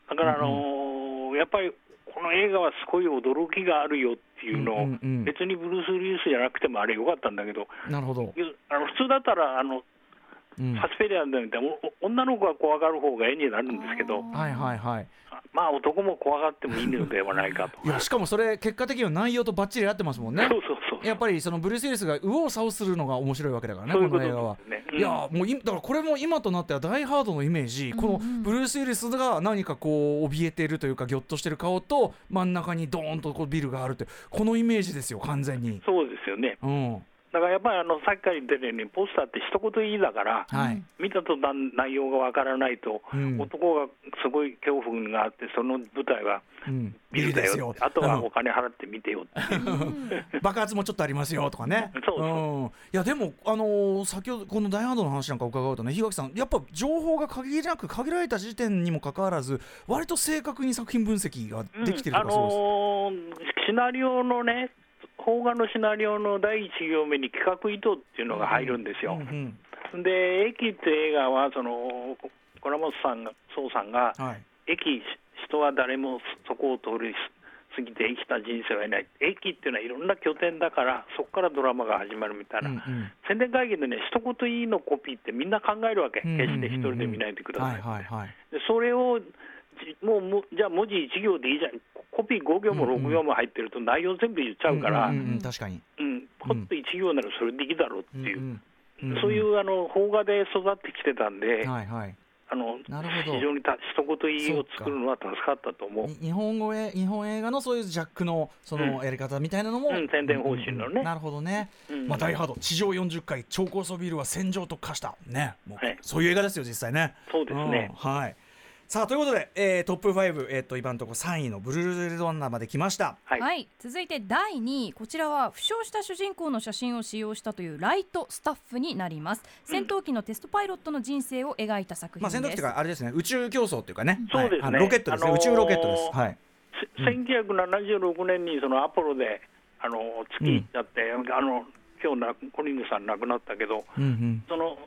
だからあのーやっぱりこの映画はすごい驚きがあるよっていうのを、うんうんうん。別にブルース・リスじゃなくてもあれよかったんだけど、なるほど。あの普通だったらあのうんサスペリアンでお女の子が怖がる方が絵になるんですけど、はいはいはい。まあ男も怖がってもいいのではないかと。いやしかもそれ結果的には内容とバッチリ合ってますもんね。そうそうそう。やっぱりそのブルース・ウィリスが右往左往するのが面白いわけだからねこの映画は。うん。いやもういだからこれも今となってはダイ・ハードのイメージ、このブルース・ウィリスが何かこう怯えてるというかぎょっとしてる顔と真ん中にドーンとこうビルがあるってこのイメージですよ完全に。そうですよね。うんだからやっぱりあのさっきから言ってるように、ポスターって一言いいだから、はい。見たと内容がわからないと、うん。男がすごい恐怖があって、その舞台はうん、ビルだよ、ですよ。あとはうん。お金払って見てよって [LAUGHS] 爆発もちょっとありますよとかね。そうそうん。いやでも、あのー先ほどこのダイハードの話なんか伺うとね、檜垣さん、やっぱ情報が限りなく限られた時点にもかかわらず、割と正確に作品分析ができてるあとかそうです。のーシナリオのね、邦画のシナリオの第一行目に企画意図っていうのが入るんですよ。うんうんで、駅って映画は、その倉本さんが、宋さんが、はい。駅、人は誰もそこを通り過ぎて生きた人生はいない、駅っていうのはいろんな拠点だから、そこからドラマが始まるみたいな、うんうん。宣伝会議でね、一言いいのコピーってみんな考えるわけ、決して一人で見ないでください。それをじもうもじゃあ文字1行でいいじゃん、コピー5行も6行も入ってると内容全部言っちゃうから、うんんううんうん確かに。ほっと1行ならそれでいいだろうっていう、うんうんそういうあの邦画で育ってきてたんで、はいはい。あのなるほど。非常にた一言いいを作るのは助かったと思う。に日本語へ日本映画のそういうジャックのそのやり方みたいなのも、うん宣伝方針のね。うんなるほどね、うん。まあ、ダイハード。地上40階超高層ビルは戦場と化した。ね。もうはい。そういう映画ですよ実際ね。そうですね。んはいさあということで、えートップ5、えー、と今のところ3位のブルーレドランナーまで来ました。はい、はい、続いて第2位こちらは負傷した主人公の写真を使用したというライトスタッフになります。戦闘機のテストパイロットの人生を描いた作品まあ戦闘機というかあれですね宇宙競争っていうかねそうですね。ロケットですね、あのー宇宙ロケットです。はい。せ1976年にそのアポロであの月行っちゃって、あの今日なコリングさん亡くなったけど、うんうん。その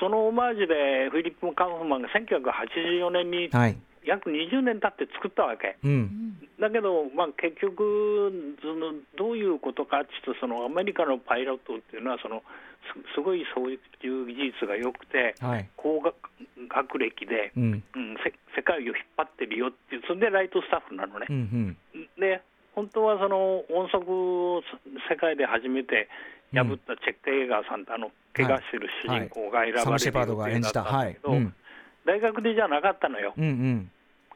そのオマージュでフィリップ・カンフマンが1984年にはい。約20年経って作ったわけ。うん。だけど、まあ、結局その、どういうことかっていうと、そのアメリカのパイロットっていうのはそのす、すごいそういう技術が良くて、はい。高学学歴で、うん。うん、せ世界を引っ張ってるよっていう、それでライトスタッフなのね。うん。で本当はその音速を世界で初めて破ったチェック・エーガーさんって、あの怪我してる主人公が選ばれるシェパードが演じた予定だったんはい、だけど、うん、大学でじゃなかったのよ、うんうん。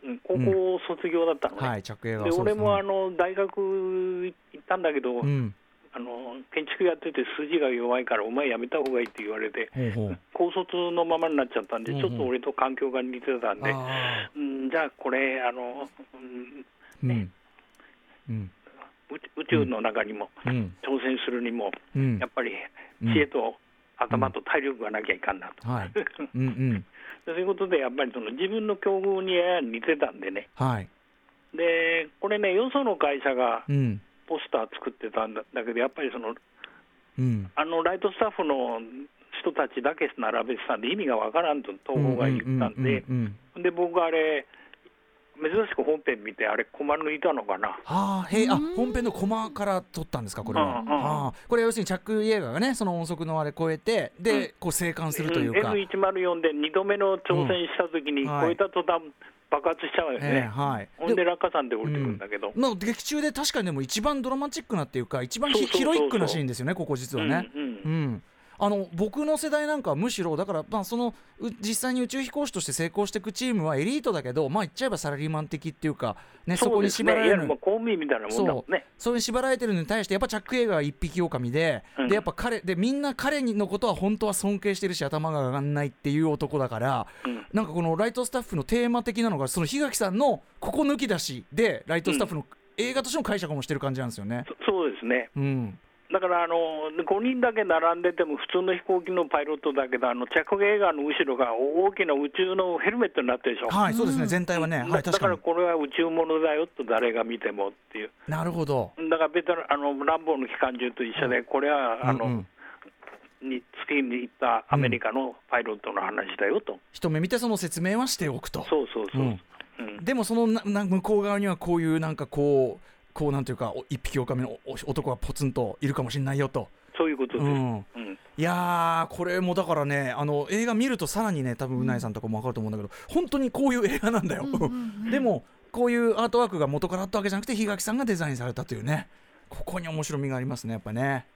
うん。高校卒業だったのね。はい。着映画ではそうで俺もあの大学行ったんだけど、うん。あの建築やってて筋が弱いからお前やめた方がいいって言われてほう高卒のままになっちゃったんで、うんう。んちょっと俺と環境が似てたんで、あうん、じゃあこれあの、うんーうん。うん宇宇宙の中にもうん。挑戦するにも、うん。やっぱりうん。知恵と頭と体力がなきゃいかんなと。はい。うんうん。[LAUGHS] そういうことでやっぱりその自分の境遇にやや似てたんでね。はい。でこれねよその会社がうん。ポスター作ってたんだだけどやっぱりそのうん。あのライトスタッフの人たちだけ並べてたんで意味がわからんと東宝が言ったんで、で僕あれ珍しく本編見てあれコマ抜いたのかな？はあ、へいあ本編のコマから撮ったんですかこれは。うんうん。はあ、これ要するにチャック・イエーガーがねその音速のあれ超えてで、こう生還するというか。F104 で2度目の挑戦した時にうん。はい超えた途端爆発しちゃうよええね、はい。ほんで落下山で降りてくるんだけど、まあ劇中で確かにでも一番ドラマチックなっていうか一番ヒロイックなシーンですよねここ実はね。うんうん。うん。あの僕の世代なんかはむしろだから、まあ、そのう実際に宇宙飛行士として成功していくチームはエリートだけどまあ言っちゃえばサラリーマン的っていうか、ね、そこに縛られる。公務員みたいなもんだもんね。それに縛られてるのに対してやっぱチャック・エイは一匹狼で,、うん。でやっぱ彼でみんな彼のことは本当は尊敬してるし頭が上がんないっていう男だから、うん。なんかこのライトスタッフのテーマ的なのがその檜垣さんのここ抜き出しでライトスタッフの映画としての解釈もしてる感じなんですよね。そそうですね。うんだからあの5人だけ並んでても普通の飛行機のパイロットだけどあの着映画の後ろが大きな宇宙のヘルメットになってるでしょ、はい、そうですね、全体はね、はい、だだから確かに。これは宇宙ものだよと誰が見てもっていう。なるほど。だからベトナあのランボーの機関銃と一緒でこれはあの、うんうん。に月に行ったアメリカのパイロットの話だよと、一目見てその説明はしておくと。そうそうそう、うん。うん。でもそのなな向こう側にはこういうなんかこうこうなんていうかお一匹狼のお男がポツンといるかもしれないよと。そういうことです、ううん。ん、いやーこれもだからねあの映画見るとさらにね多分うないさんとかも分かると思うんだけど本当にこういう映画なんだよ、でもこういうアートワークが元からあったわけじゃなくて檜垣さんがデザインされたというねここに面白みがありますねやっぱね。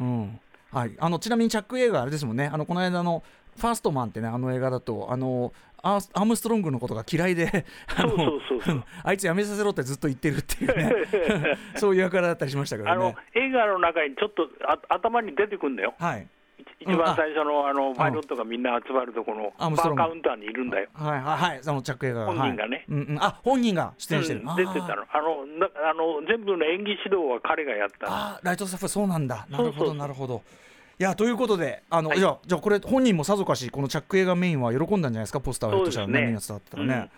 うん。はい。あのちなみにチャック映画あれですもんね。あのこの間のファーストマンってねあの映画だとあのアームストロングのことが嫌いであの [LAUGHS] そうそうそうそう。[LAUGHS] あいつやめさせろってずっと言ってるっていうね。[LAUGHS] そういう役柄だったりしましたけあのどね映画の中にちょっとあ頭に出てくるんだよ。はい。一番最初のあのパイロットがみんな集まるとこのバアームストロング。ーカウンターにいるんだよ。はいはいはい、その着映画が。本人がね。はいうんうん、あ本人が出演してる、うん出てたの。あのなあの全部の演技指導は彼がやったの。あーライトスタッフそうなんだ。なるほどそうそうそう。なるほどいやということであの、はい。じゃあじゃあこれ本人もさぞかしこのチャック映画メインは喜んだんじゃないですか？ポスターをやったらそうですね。何が伝わってたらね、うん。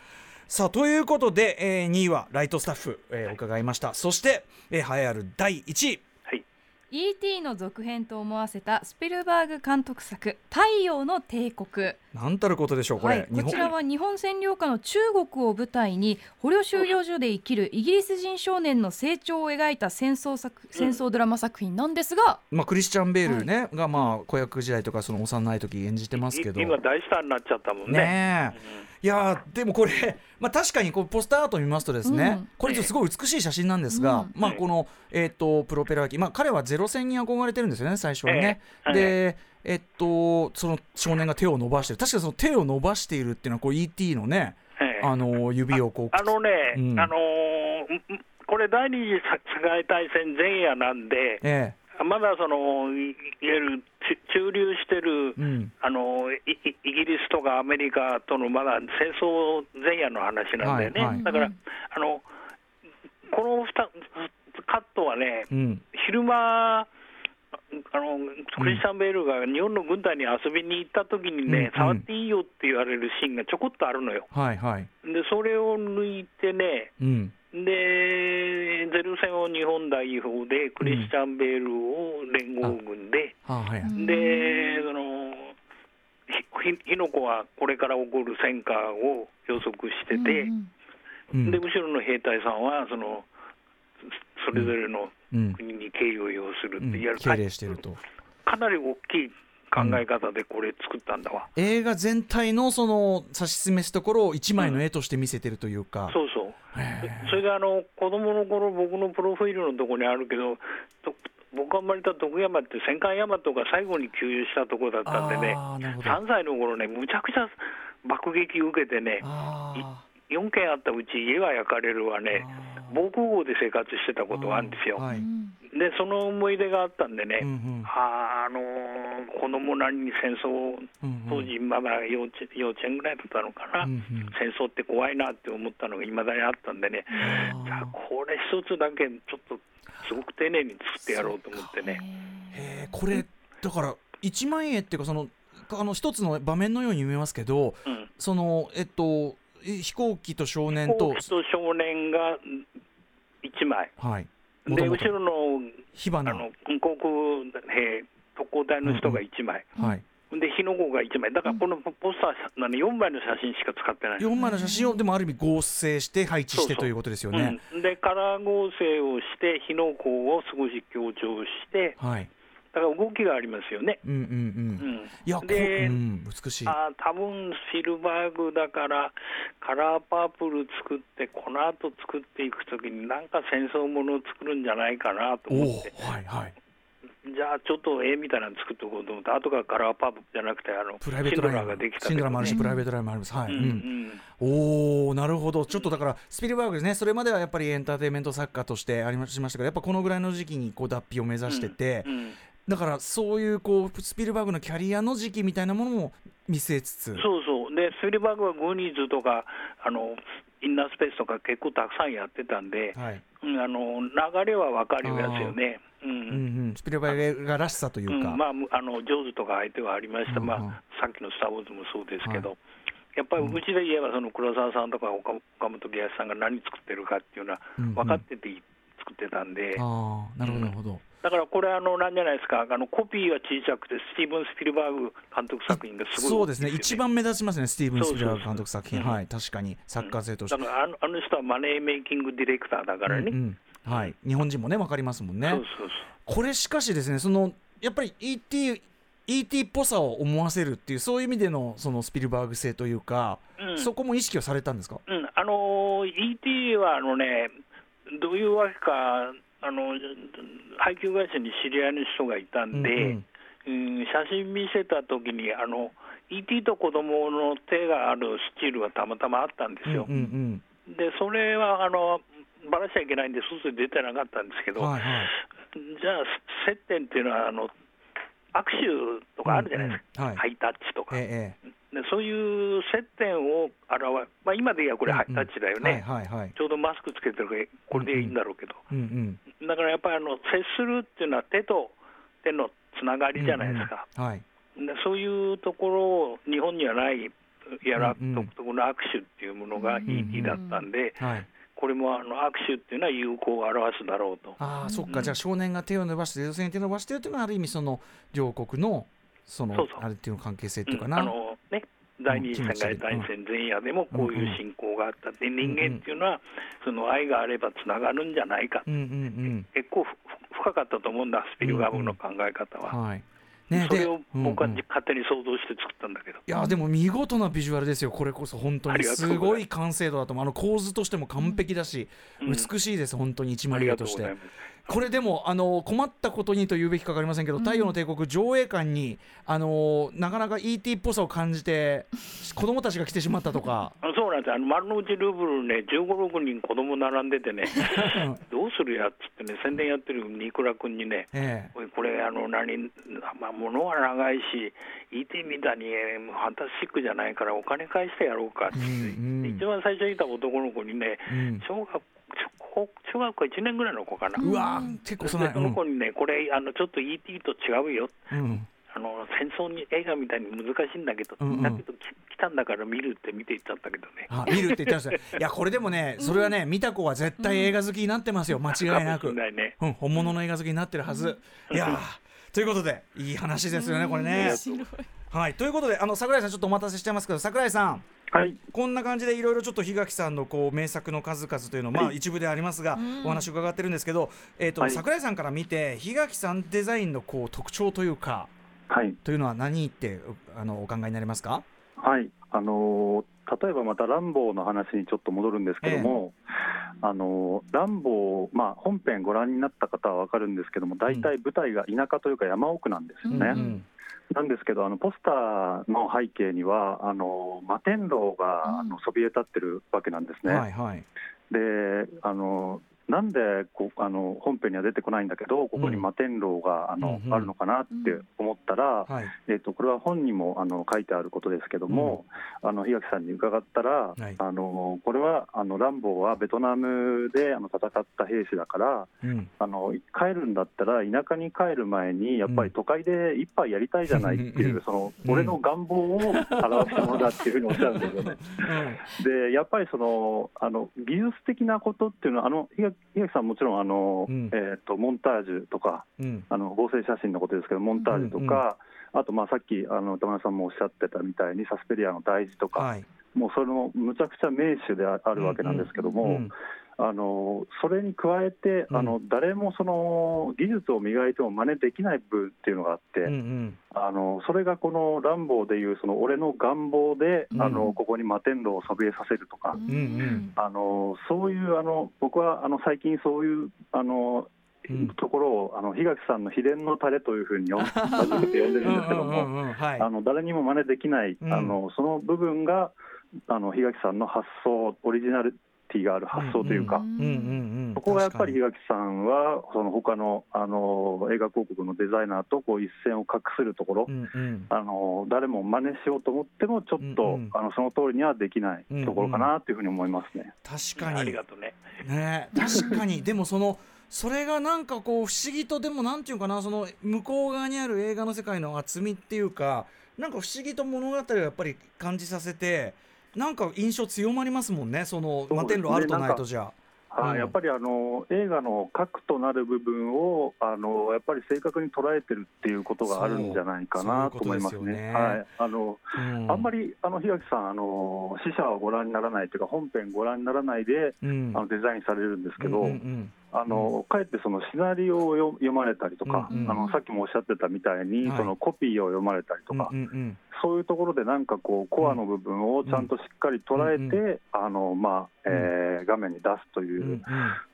さあということで、えー、2位はライトスタッフ、えー伺いました。そして、えー、栄えある第1位。はい、E.T. の続編と思わせたスピルバーグ監督作「太陽の帝国」なんたることでしょうこれ、はい、こちらは日本占領下の中国を舞台に捕虜収容所で生きるイギリス人少年の成長を描いた戦争作戦争ドラマ作品なんですが、まあ、クリスチャン・ベールね、がまあ子役時代とかその幼い時演じてますけど。い今大スターになっちゃったもんね。ねえ、いやーでもこれ、まあ、確かにこうポスターアート見ますとですね、うん。これすごい美しい写真なんですが、うん。まあ、この、えー、とプロペラ機、まあ、彼はゼロ戦に憧れてるんですよね最初はね。ええ。でえっと、その少年が手を伸ばしてる。確かその手を伸ばしているっていうのはこう E.T. のね、ええ。あの指をこうあのね、うん。あのーんこれ第二次世界大戦前夜なんで、えまだそのいいわゆるち駐留してる、えうん。あのいいイギリスとかアメリカとのまだ戦争前夜の話なんだよね、はいはい。だからあのこの2カットはね、うん。昼間あのクリスチャン・ベールが日本の軍隊に遊びに行った時にね、うん触っていいよって言われるシーンがちょこっとあるのよ。はいはいでそれを抜いてね、うん。でゼル戦を日本代表で、クリスチャン・ベールを連合軍で、はあはい。でその火の粉はこれから起こる戦火を予測してて、うんで後ろの兵隊さんはそのそれぞれのうん国に敬意を要するってうん。やる、敬礼してると。かなり大きい考え方でこれ作ったんだわ。映画全体のその指し示すところを一枚の絵として見せてるというか、そうそう。それであの子供の頃僕のプロフィールのところにあるけどと僕が生まれた徳山って戦艦大和が最後に給油したところだったんでね。あーなるほど。3歳の頃ねむちゃくちゃ爆撃受けてねあ4軒あったうち家は焼かれるわね。防空壕で生活してたーことがあるんですよ、はいでその思い出があったんでね、うんうん。あーあのー子供なりに戦争当時まだ幼稚幼稚園ぐらいだったのかな、うんうん。戦争って怖いなって思ったのがいまだにあったんでね、じゃあこれ一つだけちょっとすごく丁寧に作ってやろうと思ってね。へえこれだから一枚絵っていうかそのあの一つの場面のように見えますけどうん。そのえっとえ飛行機と少年飛と行機と少年が1枚、はい。で後ろの火花。あの航空兵、特攻隊の人が1枚、はい。で火の粉が1枚、だからこのポスター、な4枚の写真しか使ってない。4枚の写真をでもある意味合成して配置してということですよね。うん、でカラー合成をして、火の粉を少し強調して、はい。だから動きがありますよね。うんうんう。うんで、うん美しい。あー多分シルバーグだから、カラーパープル作って、この後作っていくときに、なんか戦争ものを作るんじゃないかなと思って、はいはい。じゃあちょっと絵みたいなの作っておこうと思って後からカラーパブじゃなくてあのプライベートラインができたシンドラーもあるし、ねプライベートラインもあります。はい。ううんんおおなるほどちょっとだからスピルバーグですねそれまではやっぱりエンターテインメント作家としてありましましたけどやっぱこのぐらいの時期にこう脱皮を目指してて、うんうんだからそういうこうスピルバーグのキャリアの時期みたいなものも見据えつつ。そうそう。でスピルバーグはグーニーズとかあのインナースペースとか結構たくさんやってたんで、はい。うんあの流れは分かるやつよね。ううん。んうん、スピルバーグがらしさというか、うん。まあ、むあのジョーズとか相手はありました、うんうん。まあ、さっきの「スター・ウォーズ」もそうですけど、はやっぱりうちで言えばその黒沢さんとか岡岡本利康さんが何作ってるかっていうのは分かってて作ってたんで、ああなるほどなるほど、だからこれあのなんじゃないですか？あのコピーは小さくてスティーブン・スピルバーグ監督作品がすごいそうですね。一番目立ちますねスティーブン・スピルバーグそう。そうそう監督作品、うん。はい確かに。作家性として。だ、からあのあの人はマネーメイキングディレクターだからね、うんうん。はい、日本人もね分かりますもんね。そうそうこれしかしですねそのやっぱり ET ET っぽさを思わせるっていうそういう意味でのそのスピルバーグ性というか、そう、うん。そこも意識をされたんですか？うん、あの ET はあのね、どういうわけか、あの配給会社に知り合いの人がいたんで、うんうん。写真見せたときにあの、ET と子供の手があるスチールがたまたまあったんですよ。うんうんで、それはあのばらしちゃいけないんで、外に出てなかったんですけど、はいはい。じゃあ、接点っていうのはあの、握手とかあるじゃないですか、うんうんはい。ハイタッチとか。ええでそういう接点を表まあ、今で言えばこれ、ハイタッチだよね、ちょうどマスクつけてるから、これでいいんだろうけど、うんうんだからやっぱりあの接するっていうのは手と手のつながりじゃないですか、うんうん。はい。でそういうところを日本にはないやらうんうん。独特の握手っていうものが ET だったんで、はいこれもあの握手っていうのは友好を表すだろうと。ああ、そっか。じゃあ少年が手を伸ばして女性に手を伸ばしてるっていうのはある意味その両国のそのあれっていうの関係性っていうかうん。な、あのね、第二次世界大戦前夜でもこういう信仰があった。で人間っていうのはその愛があればつながるんじゃないか、うんうん結構ふ深かったと思うんだスピルバーグの考え方は、うんはいねそれを僕はうん。うん勝手に想像して作ったんだけど、いやでも見事なビジュアルですよこれこそ。本当にす。すごい完成度だと思う。あの構図としても完璧だし、うん。美しいです。本当に一枚絵として。がとうございます。これでもあの困ったことにと言うべきか分かりませんけど「太陽の帝国」上映館にあのなかなか ET っぽさを感じて [LAUGHS] 子供たちが来てしまったとか。あそうなんです。あの丸の内ルーブルね、15、6人子供並んでてね、[LAUGHS] どうするやっつってね、宣伝やってるニクラ君にね、えおいこれ、あの何、まあ、物は長いし、ET みたいにえーファンタスティックじゃないから、お金返してやろうかって、うんうん。一番最初にいた男の子にね、うん。小学小小学校1年ぐらいの子かな。うわー結構そのでその子にね、これあの、ちょっと ET と違うよ、うん。うんあの戦争に映画みたいに難しいんだけど、うんうん。だけどき来たんだから見るって見ていっちゃったけどね。あ見るって言ってました。[LAUGHS] いやこれでもねそれはね見た子は絶対映画好きになってますよ。間違いなく。れないね。うん、本物の映画好きになってるはず。いやーということでいい話ですよねこれね。はいということであの桜井さんちょっとお待たせしてますけど桜井さんはい、こんな感じでいろいろちょっと檜垣さんのこう名作の数々というのをまあはい。一部でありますが、お話伺ってるんですけど、えーとはい。桜井さんから見て檜垣さんデザインのこう特徴というかはい、というのは何ってあのお考えになりますか？はい、あのー例えばまたランボーの話にちょっと戻るんですけども、あのーランボー、まあ、本編ご覧になった方は分かるんですけども、大体舞台が田舎というか山奥なんですよね。うんなんですけど、あのポスターの背景には、あの摩天楼があのそびえ立ってるわけなんですね。はいはい。であのなんでこうあの本編には出てこないんだけど、ここに摩天楼があの、うんうん。あるのかなって思ったら、はい。えっとこれは本にもあの書いてあることですけども、あの檜垣さんに伺ったら、はい。あのこれはあのランボーはベトナムであの戦った兵士だから、うん。あの帰るんだったら、田舎に帰る前に、やっぱり都会で一杯やりたいじゃないっていう、うん。そのうん俺の願望を表したものだっていうふうにおっしゃるんですよね。でやっぱりそのあの技術的なことっていうのは、あの檜垣檜垣さん、もちろんあの、うんえー、とモンタージュとか、うんあの合成写真のことですけど、モンタージュとか、あとまあさっきあの歌村さんもおっしゃってたみたいに、サスペリアの大事とか、はい。もうそれのむちゃくちゃ名手でああるわけなんですけども。うんあのそれに加えて、うん。あの誰もその技術を磨いても真似できない部分っていうのがあって、うんうん。あのそれがこのランボーでいうその俺の願望で、うん。あのここに摩天楼をそびえさせるとか、うんうん。あのそういうあの僕はあの最近そういうあのうん。ところを、あの檜垣さんの秘伝のタレというふうに呼ん名付けて呼んでるんですけども、誰にも真似できない、うん。あのその部分があの檜垣さんの発想、オリジナリティがある発想というか。そこがやっぱり確檜垣さんは、その他のあの映画広告のデザイナーとこう一線を画するところ、うんうん。あの誰も真似しようと思っても、ちょっと、うんうん。あのその通りにはできないところかなというふうに思いますね。確かに。ありがとうね。ね確かに。でもそのそれがなんかこう不思議とでもなんていうかなその向こう側にある映画の世界の厚みっていうかなんか不思議と物語をやっぱり感じさせてなんか印象強まりますもんねその摩天楼あるとないとじゃ。はいうん。やっぱりあの映画の核となる部分をあのやっぱり正確に捉えてるっていうことがあるんじゃないかなと思いますね。ね。はい、あのうん。あんまりあの檜垣さんあの死者はご覧にならないというか本編ご覧にならないで、うん。あのデザインされるんですけど、うんうんあのかえってそのシナリオを読読まれたりとか、うんうんあのさっきもおっしゃってたみたいに、はい。そのコピーを読まれたりとか、うんうんそういうところでなんかこうコアの部分をちゃんとしっかり捉えて、うんあのまあえー画面に出すとうんうんいう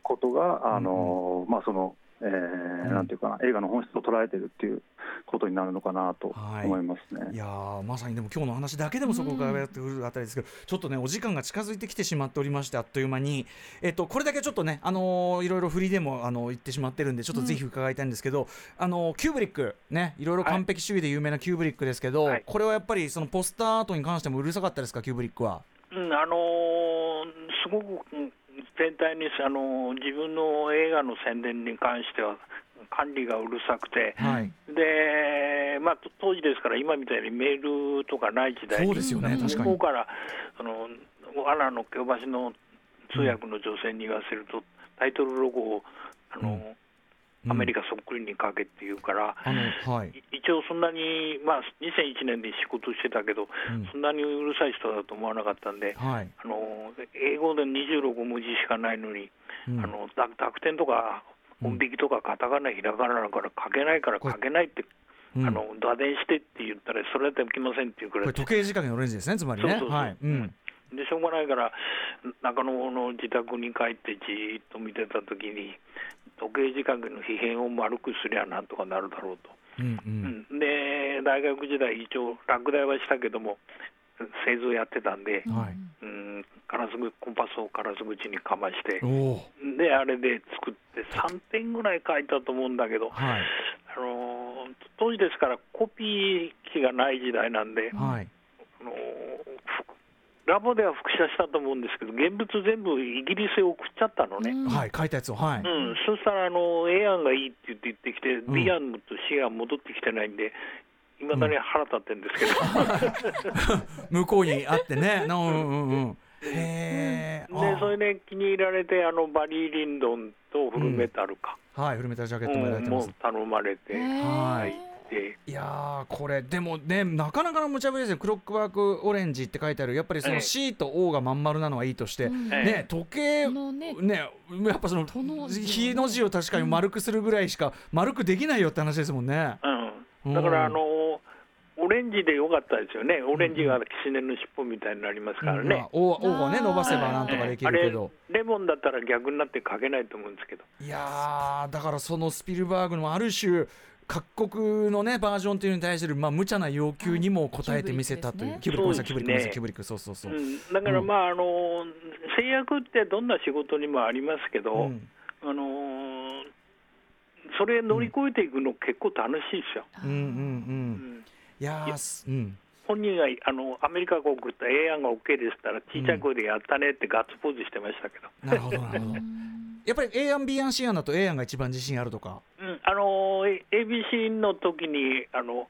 ことが、あのまあその、えーうん。なんていうかな映画の本質を捉えてるっていうことになるのかなとはい。思いますね。いやーまさにでも今日の話だけでもそこからやってくるあたりですけど、ちょっとねお時間が近づいてきてしまっておりましてあっという間に、えっと、これだけちょっとね、あのーいろいろ振りでもあの言ってしまってるんでちょっとぜひ伺いたいんですけど、あのーキューブリックねいろいろ完璧主義で有名なキューブリックですけど、はい。これはやっぱりそのポスターアートに関してもうるさかったですかキューブリックは？うん、あのーすごくうん全体に、あのー自分の映画の宣伝に関しては管理がうるさくて、はい、でまあ、と当時ですから、今みたいにメールとかない時代に、そうですよね確かに向こうからその罠の京橋の通訳の女性に言わせると、タイトルロゴをあの、うんアメリカそっくりに書けって言うから、あのはい、い一応そんなに、まあ、2001年で仕事してたけど、うん。そんなにうるさい人だと思わなかったんで、はい。あの英語で26文字しかないのに、うん。あの濁濁点とかうん本引きとかカタカナ、ひらがなだから書けないから書けないって、うん。あの打電してって言ったら、それだってできませんっていうくらい。これ時計仕掛けのオレンジですねつまりね。そうそうそう。はい。うん。でしょうがないから、中野の自宅に帰ってじーっと見てたときに、時計仕掛けの皮片を丸くすりゃなんとかなるだろうと。うんうん。うん。で大学時代、一応、落第はしたけども、製造やってたんで、はい。うん、カラスぐコンパスをカラス口にかましてで、あれで作って、3点ぐらい書いたと思うんだけど、はい。あのー当時ですから、コピー機がない時代なんで、はいラボでは複写したと思うんですけど、現物全部イギリスへ送っちゃったのね。はい書いたやつをはい。うん、そしたらあの A 案がいいって言って言ってきて、ん B 案と C 案戻ってきてないんで、いまだに腹立ってるんですけど、[LAUGHS] 向こうにあってね。なうんうんうん。でそれで気に入られて、あのバリー・リンドンとフルメタルか、あはいフルメタルジャケッうんトもやられてますもう。頼まれて、はいでいやーこれでもねなかなかの無茶ぶりですよ。クロックワークオレンジって書いてある。やっぱりそのええ。C と O がまん丸なのはいいとして、うん。えね時計ねねやっぱその日の字を確かに丸くするぐらいしか丸くできないよって話ですもんね。うん、だからあのオレンジでよかったですよね、オレンジがキシネの尻尾みたいになりますからね。まあ、O, o をね伸ばせばなんとかできるけど。あれレモンだったら逆になって書けないと思うんですけど、いやーだからそのスピルバーグのある種各国のねバージョンというのに対するまあ無茶な要求にも応えてみせたという、キブリックごめんなさいキブリックキブリックそうそうそう。うん、だからまあ、あの制約ってどんな仕事にもありますけど、うん。あのーそれ乗り越えていくの結構楽しいですよ。うん。うんううん。ん。いやうん。本人があのアメリカ国って A 案が OK でしたら小さい声でやったねってガッツポーズしてましたけど、なるほどなるほど。やっぱり A 案 B 案 C 案だと A 案が一番自信あるとか。うん、あの A- ABC の時にあの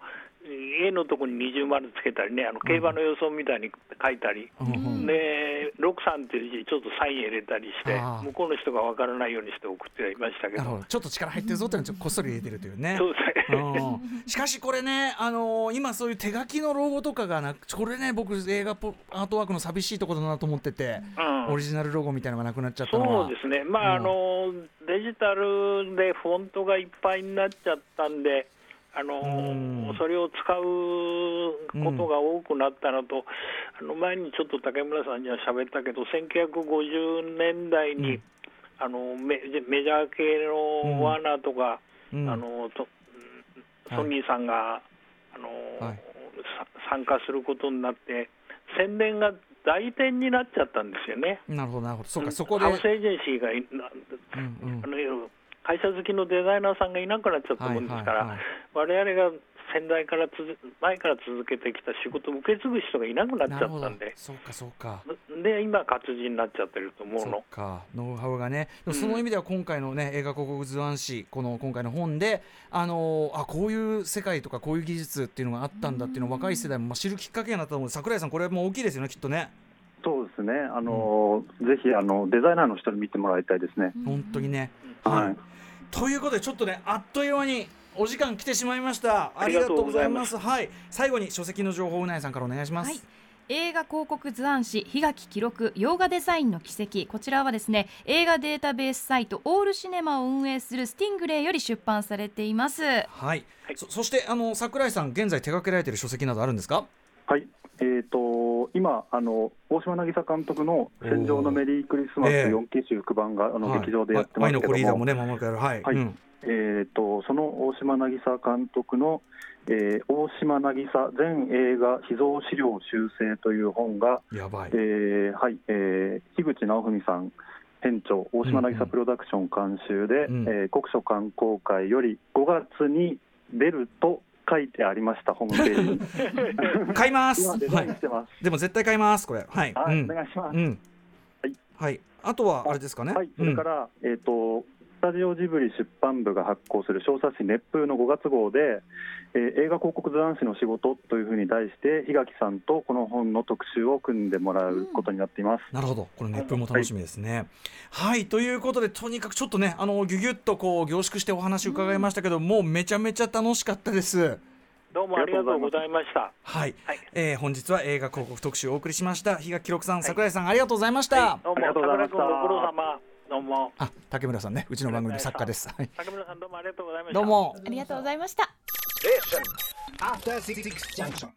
A のとこに二重丸つけたりね、あの競馬の予想みたいに書いたり、うんうん。で63っていう字、ちょっとサイン入れたりして向こうの人が分からないようにして送ってはいましたけど、ちょっと力入ってるぞっていうのを [LAUGHS] こっそり入れてるというね。そうですね。うんしかしこれね、あのー今そういう手書きのロゴとかがなくこれね僕映画ポアートワークの寂しいところだなと思ってて、うん。オリジナルロゴみたいなのがなくなっちゃったのは。そうですね、まあ、あうん。のデジタルでフォントがいっぱいになっちゃったんで、あのうん。それを使うことが多くなったのと、あの前にちょっと竹村さんには喋ったけど、1950年代に、うん。あのメメジャー系のワーナーとか、うん。あのとはい。ソニーさんが、あのはい。さ参加することになって宣伝が代店になっちゃったんですよね。なるほどなるほど。そうかそこで。ハウスエージェンシーがうんうん。あの会社好きのデザイナーさんがいなくなっちゃったもんですから、はいはいはい。我々が先代からつづ前から続けてきた仕事を受け継ぐ人がいなくなっちゃったんで、そうかそうか。で今、活字になっちゃってると思うそうの。か。ノウハウがね。その意味では今回のね、映画広告図案誌この今回の本であのあこういう世界とかこういう技術っていうのがあったんだっていうのを若い世代もまあ知るきっかけになったと思う。桜井さんこれも大きいですよねきっとね。そうですね、あのぜひあのデザイナーの人に見てもらいたいですね。本当にね、はいということでちょっとねあっという間にお時間来てしまいました。あありがとううございます。すはい。最後に書籍の情報うなえさんからお願いします、はい。映画広告図案誌檜垣記録洋画デザインの奇跡。こちらはですね映画データベースサイトオールシネマを運営するスティングレイより出版されています。はい、そそしてあの桜井さん現在手掛けられている書籍などあるんですか？はいえー、と今あの、大島渚監督の「戦場のメリークリスマス」ええ。4期修復版が、あのはい。劇場でやってますけども、コリーダーもねまもなくやるはい、はい。うん。えー、とその大島渚監督の、えー大島渚全映画秘蔵資料修正という本が、やばい。えーはいえー、樋口直文さん編長大島渚プロダクション監修で、うんえー国書観光会より5月に出ると書いてありましたホームページ。に [LAUGHS] 買います。はい。でも絶対買いますこれ。はい、はいうん。お願いします、うん。はい。はい。あとはあれですかね。はい、それから、えー、とスタジオジブリ出版部が発行する小冊子熱風の5月号で、えー映画広告図案誌の仕事というふうに題して檜垣さんとこの本の特集を組んでもらうことになっています。なるほど、これ熱風も楽しみですね。はい、ということで、とにかくちょっとね、あのぎゅぎゅっとこう凝縮してお話伺いましたけど、もうめちゃめちゃ楽しかったです。どうもありがとうございました。はい、はいえー本日は映画広告特集をお送りしました。日垣記録さん、桜井さん、ありがとうございました。どうもありがとうございました桜井君ご苦労様。どうもあ、竹村さんね、うちの番組の作家です。はい、竹村さんどうもありがとうございました。どうも。ありがとうございました After Six Junction.